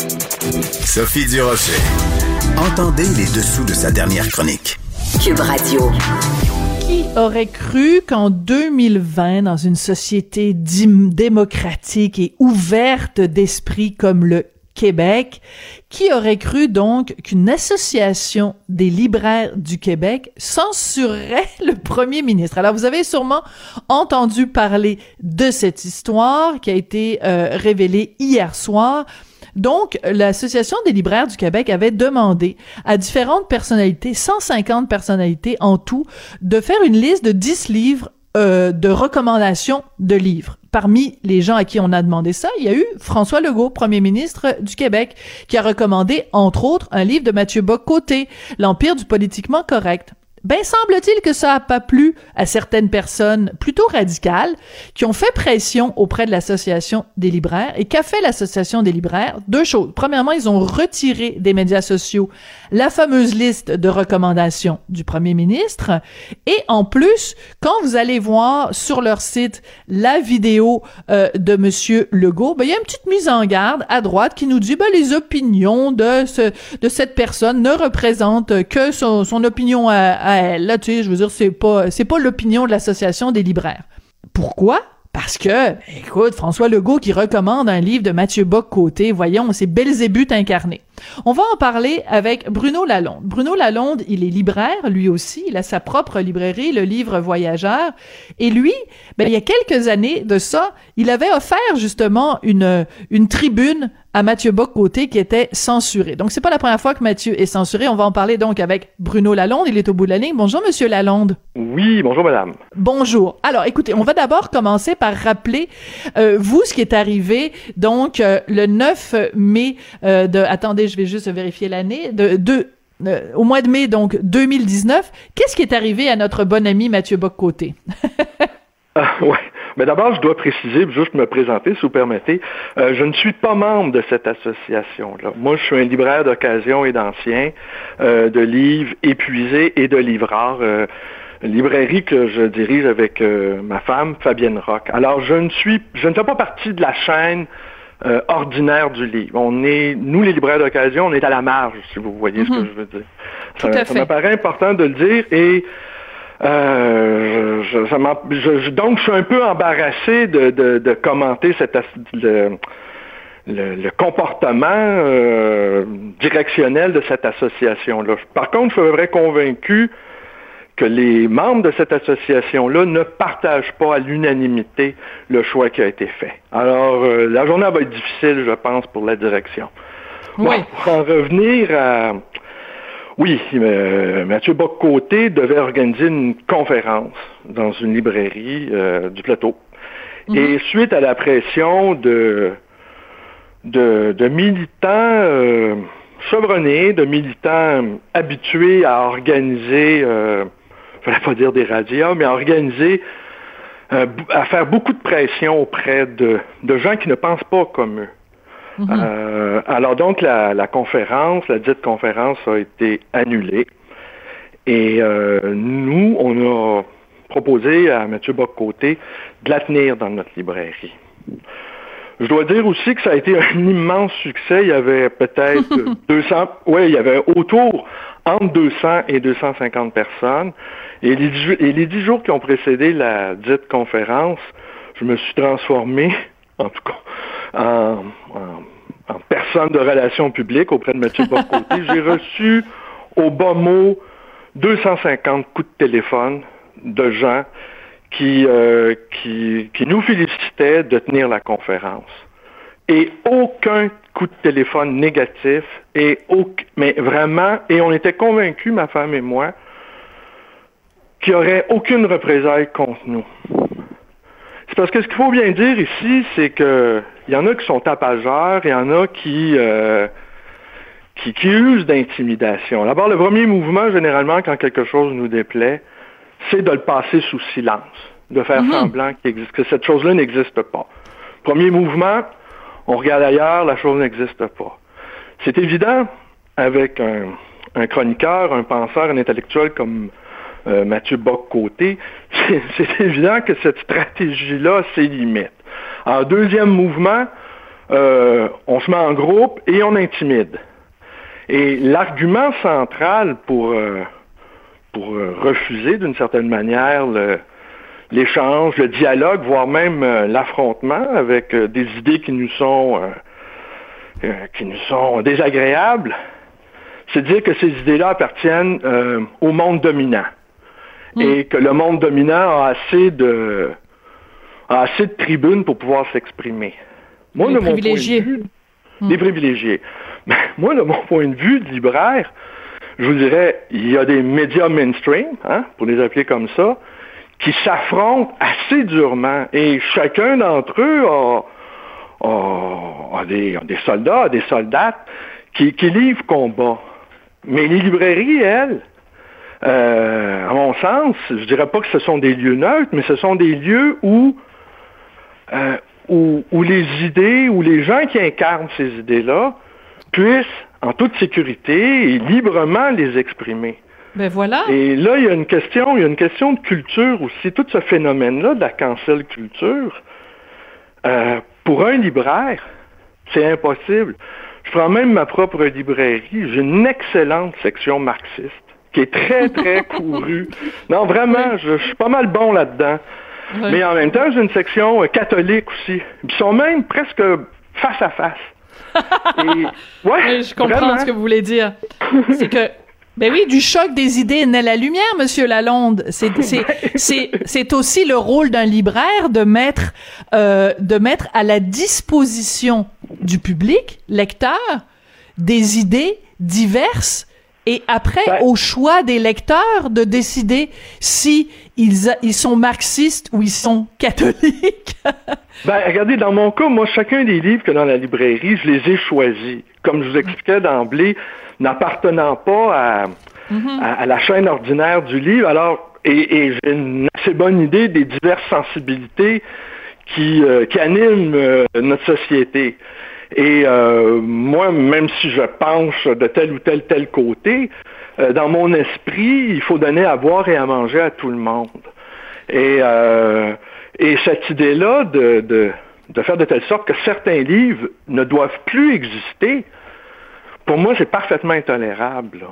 Sophie Durocher. Entendez les dessous de sa dernière chronique. Cube Radio. Qui aurait cru qu'en 2020, dans une société démocratique et ouverte d'esprit comme le Québec. Qui aurait cru donc qu'une association des libraires du Québec censurerait le premier ministre? Alors, vous avez sûrement entendu parler de cette histoire qui a été euh, révélée hier soir. Donc, l'Association des libraires du Québec avait demandé à différentes personnalités, 150 personnalités en tout, de faire une liste de 10 livres euh, de recommandations de livres parmi les gens à qui on a demandé ça, il y a eu François Legault, premier ministre du Québec, qui a recommandé, entre autres, un livre de Mathieu Bock-Côté, L'Empire du politiquement correct. Ben, semble-t-il que ça a pas plu à certaines personnes plutôt radicales qui ont fait pression auprès de l'association des libraires. Et qu'a fait l'association des libraires? Deux choses. Premièrement, ils ont retiré des médias sociaux la fameuse liste de recommandations du premier ministre. Et en plus, quand vous allez voir sur leur site la vidéo euh, de monsieur Legault, ben, il y a une petite mise en garde à droite qui nous dit, ben, les opinions de ce, de cette personne ne représentent que son, son opinion à Là, tu sais, je veux dire, c'est pas, c'est pas l'opinion de l'association des libraires. Pourquoi? Parce que, écoute, François Legault qui recommande un livre de Mathieu Bock-Côté, voyons, c'est Belzébuth incarné. On va en parler avec Bruno Lalonde. Bruno Lalonde, il est libraire, lui aussi, il a sa propre librairie, le livre Voyageur, et lui, ben, il y a quelques années de ça, il avait offert justement une, une tribune à Mathieu Bock-Côté qui était censuré. Donc, c'est pas la première fois que Mathieu est censuré. On va en parler donc avec Bruno Lalonde. Il est au bout de la ligne. Bonjour, Monsieur Lalonde. Oui, bonjour, madame. Bonjour. Alors, écoutez, on va d'abord commencer par rappeler, euh, vous, ce qui est arrivé, donc, euh, le 9 mai euh, de... Attendez, je vais juste vérifier l'année. De, de au mois de mai, donc, 2019. Qu'est-ce qui est arrivé à notre bon ami Mathieu Bock-Côté? ah, ouais. Mais d'abord, je dois préciser, juste me présenter, si vous permettez, euh, je ne suis pas membre de cette association-là. Moi, je suis un libraire d'occasion et d'anciens, euh, de livres épuisés et de livres rares. Euh, librairie que je dirige avec ma femme, Fabienne Rock. Alors, je ne suis, je ne fais pas partie de la chaîne ordinaire du livre. On est, nous les libraires d'occasion, on est à la marge, si vous voyez ce que mhm. je veux dire. ça, ça me paraît important de le dire et euh, je, donc, je suis un peu embarrassé de, de, de commenter cette, le, comportement euh, directionnel de cette association-là. Par contre, je suis vrai convaincu que les membres de cette association-là ne partagent pas à l'unanimité le choix qui a été fait. Alors, euh, la journée va être difficile, je pense, pour la direction. Oui. pour en revenir à... Oui, euh, Mathieu Boccoté devait organiser une conférence dans une librairie du plateau. Mhm. Et suite à la pression de de, militants euh, chevronnés, de militants habitués à organiser, euh, je ne pas dire des radios, mais à organiser, euh, à faire beaucoup de pression auprès de, gens qui ne pensent pas comme eux. Mhm. Euh, alors donc la, la, conférence, la dite conférence a été annulée. Et nous, on a proposé à M. Boccoté de la tenir dans notre librairie. Je dois dire aussi que ça a été un immense succès. Il y avait peut-être 200, ouais, il y avait autour entre 200 et 250 personnes. Et les, dix jours qui ont précédé la dite conférence, je me suis transformé, en tout cas, en, personne de relations publiques auprès de Mathieu Bocoté. J'ai reçu au bas mot 250 coups de téléphone de gens euh, qui, qui, nous félicitait de tenir la conférence. Et aucun coup de téléphone négatif, et mais vraiment, et on était convaincus, ma femme et moi, qu'il n'y aurait aucune représailles contre nous. C'est parce que ce qu'il faut bien dire ici, c'est que il y en a qui sont tapageurs, il y en a qui, euh, qui, qui usent d'intimidation. D'abord, le premier mouvement, généralement, quand quelque chose nous déplaît, c'est de le passer sous silence, de faire mhm. semblant que cette chose-là n'existe pas. Premier mouvement, on regarde ailleurs, la chose n'existe pas. C'est évident avec un, chroniqueur, un penseur, un intellectuel comme euh, Mathieu Bock-Côté, c'est évident que cette stratégie-là a ses. En deuxième mouvement, euh, on se met en groupe et on intimide. Et l'argument central pour, euh, pour refuser d'une certaine manière l'échange, le, dialogue, voire même l'affrontement avec des idées qui nous sont qui nous sont désagréables, c'est dire que ces idées-là appartiennent au monde dominant hmm. et que le monde dominant a assez de a assez de tribunes pour pouvoir s'exprimer. Moi, de mon point de vue, des privilégiés. moi, de mon point de vue de libraire, je vous dirais, il y a des médias mainstream, hein, pour les appeler comme ça, qui s'affrontent assez durement. Et chacun d'entre eux a, des, soldats, des soldates qui, livrent combat. Mais les librairies, elles, euh, à mon sens, je dirais pas que ce sont des lieux neutres, mais ce sont des lieux où, euh, où, où les idées, où les gens qui incarnent ces idées-là puissent en toute sécurité et librement les exprimer. Ben voilà. Et là, il y a une question, il y a une question de culture aussi. Tout ce phénomène-là de la cancel culture, euh, pour un libraire, c'est impossible. Je prends même ma propre librairie. J'ai une excellente section marxiste qui est très, très courue. Non, vraiment, je, suis pas mal bon là-dedans. Mais en même temps, j'ai une section euh, catholique aussi. Ils sont même presque face à face. ouais, je comprends ce que vous voulez dire. C'est que ben oui, du choc des idées naît la lumière, Monsieur Lalonde. C'est c'est c'est aussi le rôle d'un libraire de mettre euh, de mettre à la disposition du public lecteur des idées diverses et après au choix des lecteurs de décider si ils, ils sont marxistes ou ils sont catholiques. ben, regardez, dans mon cas, moi, chacun des livres que dans la librairie, je les ai choisis. Comme je vous expliquais d'emblée, n'appartenant pas à, à, la chaîne ordinaire du livre. Alors, et, et j'ai une assez bonne idée des diverses sensibilités qui, euh, qui animent euh, notre société. Et euh, moi, même si je penche de tel ou tel tel côté, euh, dans mon esprit, il faut donner à boire et à manger à tout le monde. Et, euh, et cette idée-là de, de, de, faire de telle sorte que certains livres ne doivent plus exister, pour moi, c'est parfaitement intolérable.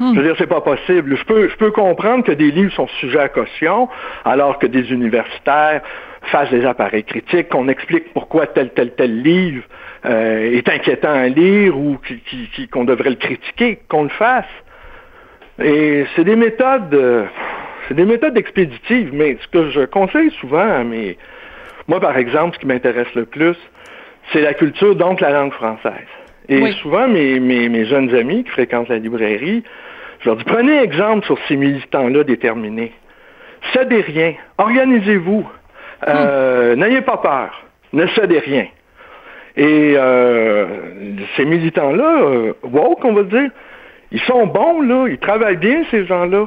Je veux dire, c'est pas possible. Je peux, je peux comprendre que des livres sont sujets à caution, alors que des universitaires fassent des appareils critiques, qu'on explique pourquoi tel, tel, tel livre euh, est inquiétant à lire ou qu'on devrait le critiquer, qu'on le fasse. Et c'est des méthodes, euh, c'est des méthodes expéditives, mais ce que je conseille souvent à mes, moi par exemple, ce qui m'intéresse le plus, c'est la culture, donc la langue française. Et souvent, mes, mes, mes, jeunes amis qui fréquentent la librairie, je leur dis, prenez exemple sur ces militants-là déterminés. Cédez rien. Organisez-vous. Euh, hmm. N'ayez pas peur. Ne cédez rien. Et euh, ces militants-là, euh, woke, on va dire, ils sont bons, là. Ils travaillent bien, ces gens-là.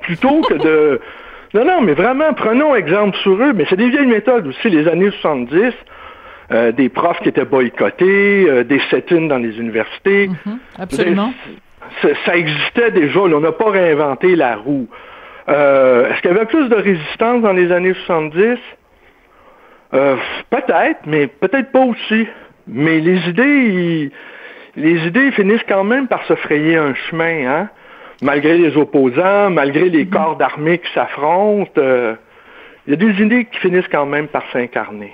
Plutôt que de... Non, non, mais vraiment, prenons exemple sur eux. Mais c'est des vieilles méthodes aussi, les années 70. Euh, des profs qui étaient boycottés, euh, des set-ins dans les universités. Mhm, absolument. Ça, existait déjà, on n'a pas réinventé la roue. Euh, est-ce qu'il y avait plus de résistance dans les années 70? peut-être, mais peut-être pas aussi. Mais les idées, les idées finissent quand même par se frayer un chemin, hein? malgré les opposants, malgré les mhm. corps d'armée qui s'affrontent. Il y a des idées qui finissent quand même par s'incarner.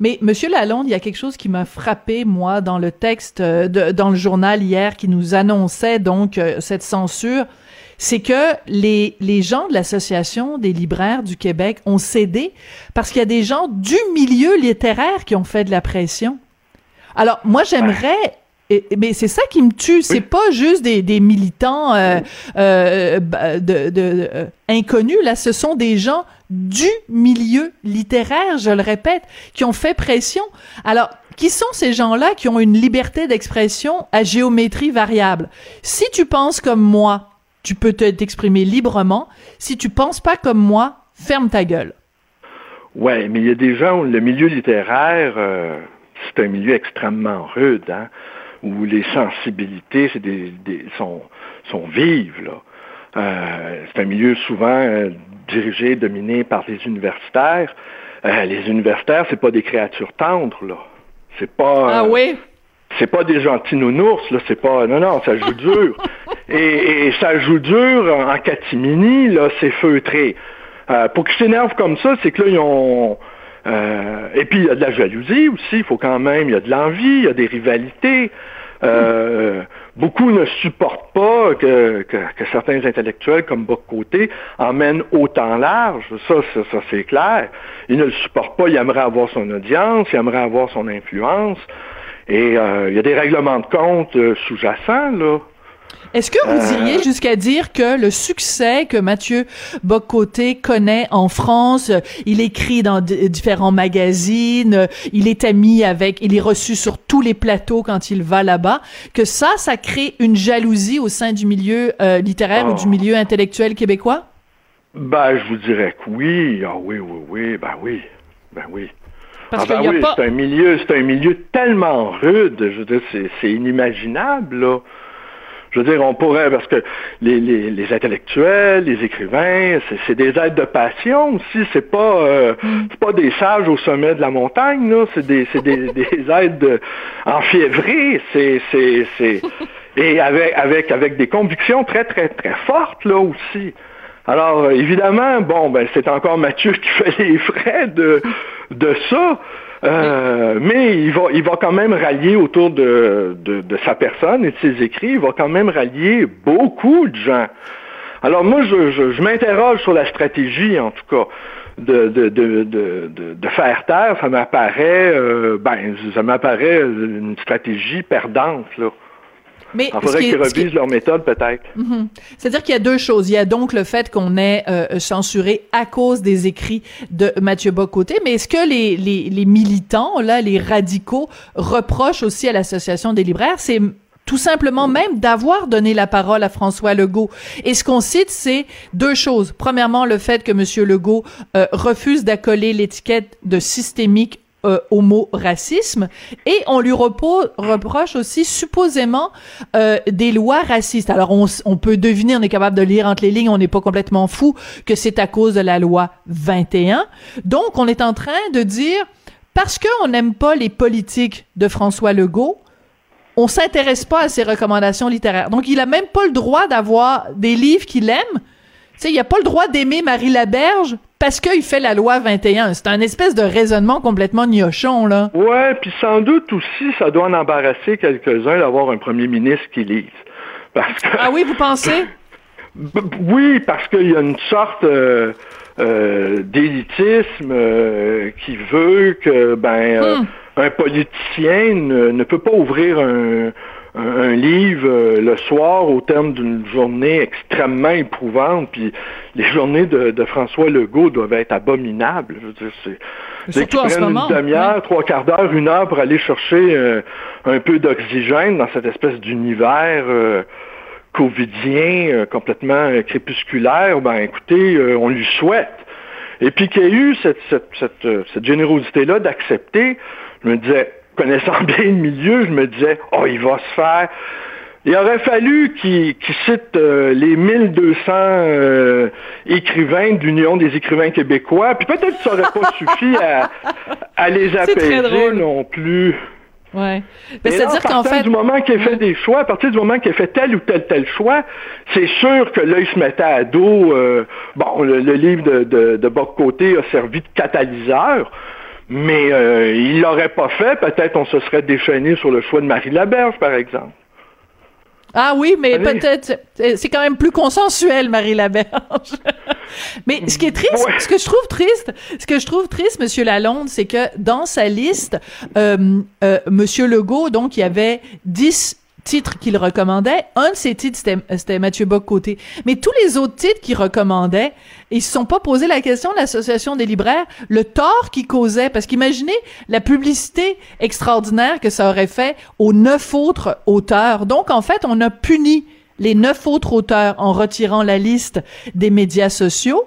Mais Monsieur Lalonde, il y a quelque chose qui m'a frappé moi dans le texte euh, de, dans le journal hier qui nous annonçait donc euh, cette censure, c'est que les les gens de l'association des libraires du Québec ont cédé parce qu'il y a des gens du milieu littéraire qui ont fait de la pression. Alors moi j'aimerais mais c'est ça qui me tue, c'est pas juste des, des militants euh, euh, de, de inconnus là, ce sont des gens du milieu littéraire, je le répète, qui ont fait pression. Alors, qui sont ces gens-là qui ont une liberté d'expression à géométrie variable? Si tu penses comme moi, tu peux t'exprimer librement. Si tu penses pas comme moi, ferme ta gueule. Ouais, mais il y a des gens où le milieu littéraire, euh, c'est un milieu extrêmement rude, hein, où les sensibilités c'est des, sont, sont vives. Là. Euh, c'est un milieu souvent euh, dirigé, dominé par les universitaires. Les universitaires, c'est pas des créatures tendres, là. C'est pas. Ah oui? C'est pas des gentils nounours, là. C'est pas. Non, non, ça joue dur. et, ça joue dur en catimini, là. C'est feutré. pour qu'ils s'énervent comme ça, c'est que là, ils ont. et puis, il y a de la jalousie aussi. Il faut quand même. Il y a de l'envie, il y a des rivalités. Euh, beaucoup ne supportent pas que, certains intellectuels comme Boc-Côté emmènent autant large. Ça, ça, c'est clair. Ils ne le supportent pas. Ils aimeraient avoir son audience, ils aimeraient avoir son influence. Et euh, il y a des règlements de compte euh, sous-jacents, là. Est-ce que vous euh. iriez jusqu'à dire que le succès que Mathieu Bocoté connaît en France, il écrit dans différents magazines, il est ami avec, il est reçu sur tous les plateaux quand il va là-bas, que ça, ça crée une jalousie au sein du milieu euh, littéraire ou du oh. milieu intellectuel québécois? Ben, je vous dirais que oui. Ah oui, oui, oui, ben oui. Ben oui. Parce ah, ben oui, c'est un milieu, c'est un milieu tellement rude, je veux dire, c'est inimaginable, là. Je veux dire, on pourrait, parce que les, les, intellectuels, les écrivains, c'est des aides de passion aussi. C'est pas, euh, mm. c'est pas des sages au sommet de la montagne, là. C'est des, des, des aides enfiévrées. C'est, c'est, c'est, et avec, avec, avec des convictions très, très, très fortes, là aussi. Alors, évidemment, bon, ben, c'est encore Mathieu qui fait les frais de, de ça. Euh, mais il va, il va quand même rallier autour de, de, sa personne et de ses écrits, il va quand même rallier beaucoup de gens. Alors moi, je, je, m'interroge sur la stratégie, en tout cas, de, de, de, de, de faire taire. Ça m'apparaît, euh, ben, ça m'apparaît une stratégie perdante, là. Mais Il faudrait qu'ils revisent leur méthode, peut-être. Mhm. C'est-à-dire qu'il y a deux choses. Il y a donc le fait qu'on ait euh, censuré à cause des écrits de Mathieu Bocoté, mais est-ce que les, les, les, militants, là, les radicaux, reprochent aussi à l'Association des libraires? C'est tout simplement même d'avoir donné la parole à François Legault. Et ce qu'on cite, c'est deux choses. Premièrement, le fait que Monsieur Legault euh, refuse d'accoler l'étiquette de systémique euh, homo-racisme et on lui reproche aussi supposément euh, des lois racistes. Alors on, on, peut deviner, on est capable de lire entre les lignes, on n'est pas complètement fou que c'est à cause de la loi 21. Donc on est en train de dire parce qu'on n'aime pas les politiques de François Legault, on s'intéresse pas à ses recommandations littéraires. Donc, il a même pas le droit d'avoir des livres qu'il aime. Tu sais, il a pas le droit d'aimer Marie Laberge parce qu'il fait la loi 21. C'est un espèce de raisonnement complètement gnochon, là. Ouais, puis sans doute aussi, ça doit en embarrasser quelques-uns d'avoir un premier ministre qui lise. Parce que... Ah oui, vous pensez? oui, parce qu'il y a une sorte euh, euh, d'élitisme euh, qui veut que ben hmm. un politicien ne, peut pas ouvrir un, un, livre le soir au terme d'une journée extrêmement éprouvante. Puis les journées de, de, François Legault doivent être abominables. Je veux dire, c'est surtout en ce moment. Une demi-heure, trois quarts d'heure, une heure pour aller chercher un peu d'oxygène dans cette espèce d'univers covidien, euh, complètement euh, crépusculaire, ben écoutez, euh, on lui souhaite. Et puis qu'il y ait eu cette, cette, cette, générosité-là d'accepter, je me disais, connaissant bien le milieu, je me disais, oh, il va se faire. Il aurait fallu qu'il cite les 1200 écrivains de l'Union des écrivains québécois, puis peut-être que ça n'aurait pas suffi à, à les apaiser non plus. Ouais. Mais c'est-à-dire qu'en fait. du moment qu'il fait des choix, à partir du moment qu'il a fait tel ou tel tel choix, c'est sûr que là, il se mettait à dos. Euh, bon, le, livre de, de, de Côté a servi de catalyseur. Mais euh, il l'aurait pas fait, peut-être on se serait déchaîné sur le choix de Marie Laberge, par exemple. Ah oui, mais peut-être c'est quand même plus consensuel, Marie Laberge. mais ce qui est triste, ce que je trouve triste, ce que je trouve triste, Monsieur Lalonde, c'est que dans sa liste, euh, euh, Monsieur Legault, donc il y avait 10 titres qu'il recommandait. Un de ces titres, c'était Mathieu Bock-Côté. Mais tous les autres titres qu'il recommandait, ils se sont pas posé la question de l'association des libraires, le tort qu'il causait. Parce qu'imaginez la publicité extraordinaire que ça aurait fait aux neuf autres auteurs. Donc, en fait, on a puni les neuf autres auteurs en retirant la liste des médias sociaux.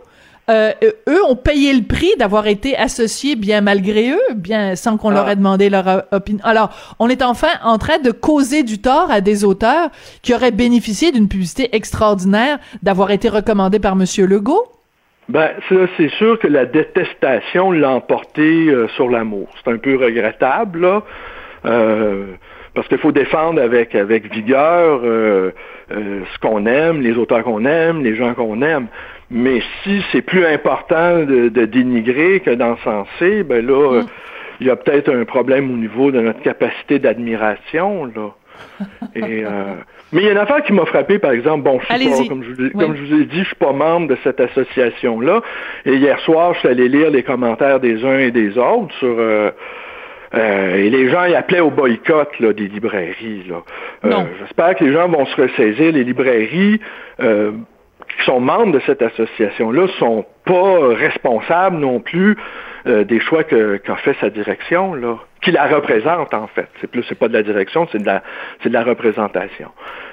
Euh, eux ont payé le prix d'avoir été associés bien malgré eux, bien sans qu'on leur ait ah. demandé leur euh, opinion. Alors, on est enfin en train de causer du tort à des auteurs qui auraient bénéficié d'une publicité extraordinaire d'avoir été recommandés par Monsieur Legault. Ben, c'est sûr que la détestation l'a emporté euh, sur l'amour. C'est un peu regrettable, là. parce qu'il faut défendre avec avec vigueur ce qu'on aime, les auteurs qu'on aime, les gens qu'on aime. Mais si c'est plus important de, dénigrer que d'encenser, ben là, mm. il y a peut-être un problème au niveau de notre capacité d'admiration, là. Et, euh, mais il y a une affaire qui m'a frappé, par exemple, bon, je suis pas, comme je, comme je vous ai dit, je suis pas membre de cette association-là. Et hier soir, je suis allé lire les commentaires des uns et des autres sur euh, euh, et les gens y appelaient au boycott là, des librairies. Là. J'espère que les gens vont se ressaisir. Les librairies qui sont membres de cette association-là sont pas responsables non plus euh, des choix qu'a fait sa direction, là, qui la représente en fait. C'est plus, c'est pas de la direction, c'est de la, c'est de la représentation.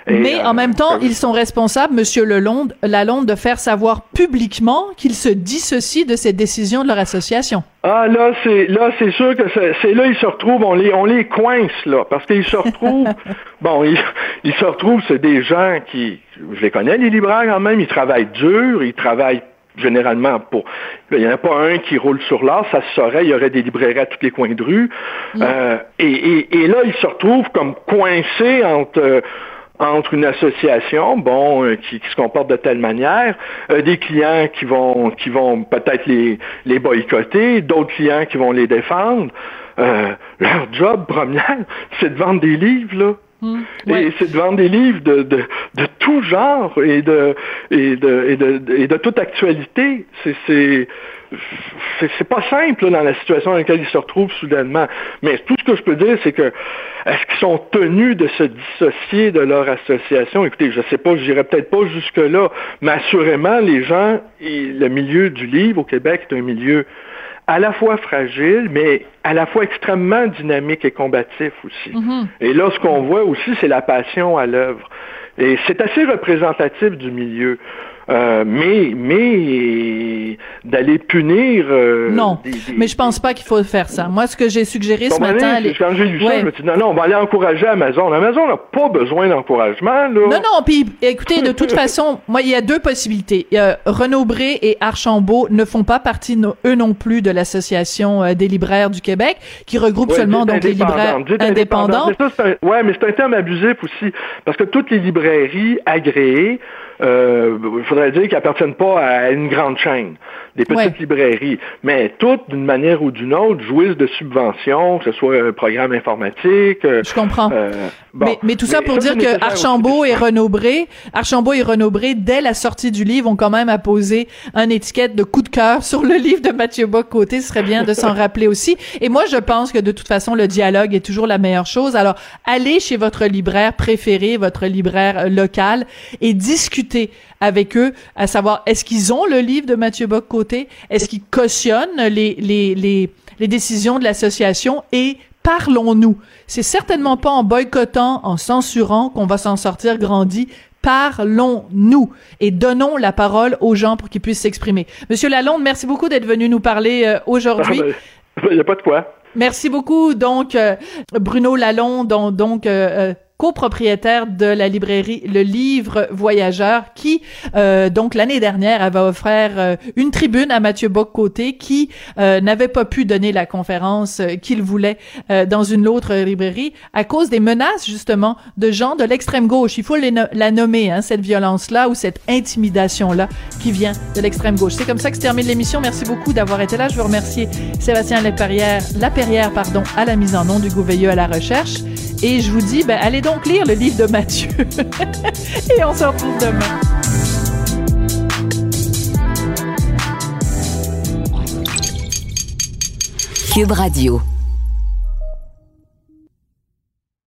Mais en euh, même temps, ils sont responsables, Monsieur Lalonde, Lalonde, de faire savoir publiquement qu'ils se dissocient de ces décisions de leur association. Ah là, c'est là, c'est sûr que c'est là ils se retrouvent, on les on les coince là, parce qu'ils se retrouvent. bon, ils, ils se retrouvent, c'est des gens qui, je les connais les libraires quand même, ils travaillent dur, ils travaillent généralement pour. Il n'y en a pas un qui roule sur l'art, ça se saurait, il y aurait des librairies à tous les coins de rue. Euh, et, et, et, là, ils se retrouvent comme coincés entre entre une association, bon, euh, qui, se comporte de telle manière, euh, des clients qui vont qui vont peut-être les, les boycotter, d'autres clients qui vont les défendre. Euh, leur job première, c'est de vendre des livres, là. Mmh, et c'est de vendre des livres de, de, de tout genre et de, et de, et de, et de toute actualité. C'est c'est pas simple dans la situation dans laquelle ils se retrouvent soudainement. Mais tout ce que je peux dire, c'est que est-ce qu'ils sont tenus de se dissocier de leur association? Écoutez, je sais pas, je n'irai peut-être pas jusque-là, mais assurément, les gens, et le milieu du livre au Québec est un milieu à la fois fragile, mais à la fois extrêmement dynamique et combatif aussi. Mm-hmm. Et là, ce qu'on voit aussi, c'est la passion à l'œuvre. Et c'est assez représentatif du milieu. Euh, mais mais d'aller punir. Euh, non, mais je pense pas qu'il faut faire ça. Moi, ce que j'ai suggéré ce matin, lu ça, je me dit non, non, on va aller encourager Amazon. Amazon n'a pas besoin d'encouragement. Non, non. Puis écoutez, de toute façon, moi, il y a deux possibilités. Renaud Bré et Archambault ne font pas partie, eux non plus, de l'association euh, des libraires du Québec, qui regroupe seulement donc les libraires indépendants. ouais, mais c'est un terme abusif aussi, parce que toutes les librairies agréées euh, faudrait dire qu'ils appartiennent pas à une grande chaîne, des petites librairies, mais toutes, d'une manière ou d'une autre, jouissent de subventions, que ce soit un programme informatique. Euh, Je comprends. Euh, mais, mais, tout ça pour dire que Archambault et Renaud-Bré, Archambault et Renaud-Bré, dès la sortie du livre, ont quand même apposé un étiquette de coup de cœur sur le livre de Mathieu Bock-Côté. Ce serait bien de s'en rappeler aussi. Et moi, je pense que de toute façon, le dialogue est toujours la meilleure chose. Alors, allez chez votre libraire préféré, votre libraire local, et discutez avec eux, à savoir est-ce qu'ils ont le livre de Mathieu Bock-Côté, est-ce qu'ils cautionnent les, les, les, les décisions de l'association? Et parlons-nous. C'est certainement pas en boycottant, en censurant qu'on va s'en sortir grandi. Parlons-nous et donnons la parole aux gens pour qu'ils puissent s'exprimer. Monsieur Lalonde, merci beaucoup d'être venu nous parler euh, aujourd'hui. Il ah, n'y ben, a pas de quoi. Merci beaucoup, donc, euh, Bruno Lalonde, donc, euh, copropriétaire de la librairie Le Livre Voyageur, qui euh, donc l'année dernière avait offert euh, une tribune à Mathieu Bock-Côté, qui euh, n'avait pas pu donner la conférence qu'il voulait dans une autre librairie à cause des menaces justement de gens de l'extrême gauche. Il faut la nommer hein, cette violence-là ou cette intimidation-là qui vient de l'extrême gauche. C'est comme ça que se termine l'émission. Merci beaucoup d'avoir été là. Je veux remercier Sébastien Lapierre, Lapierrière, pardon, à la mise en nom du Gouveilleux à la recherche. Et je vous dis, ben, allez donc lire le livre de Mathieu. Et on se retrouve demain. Cube Radio.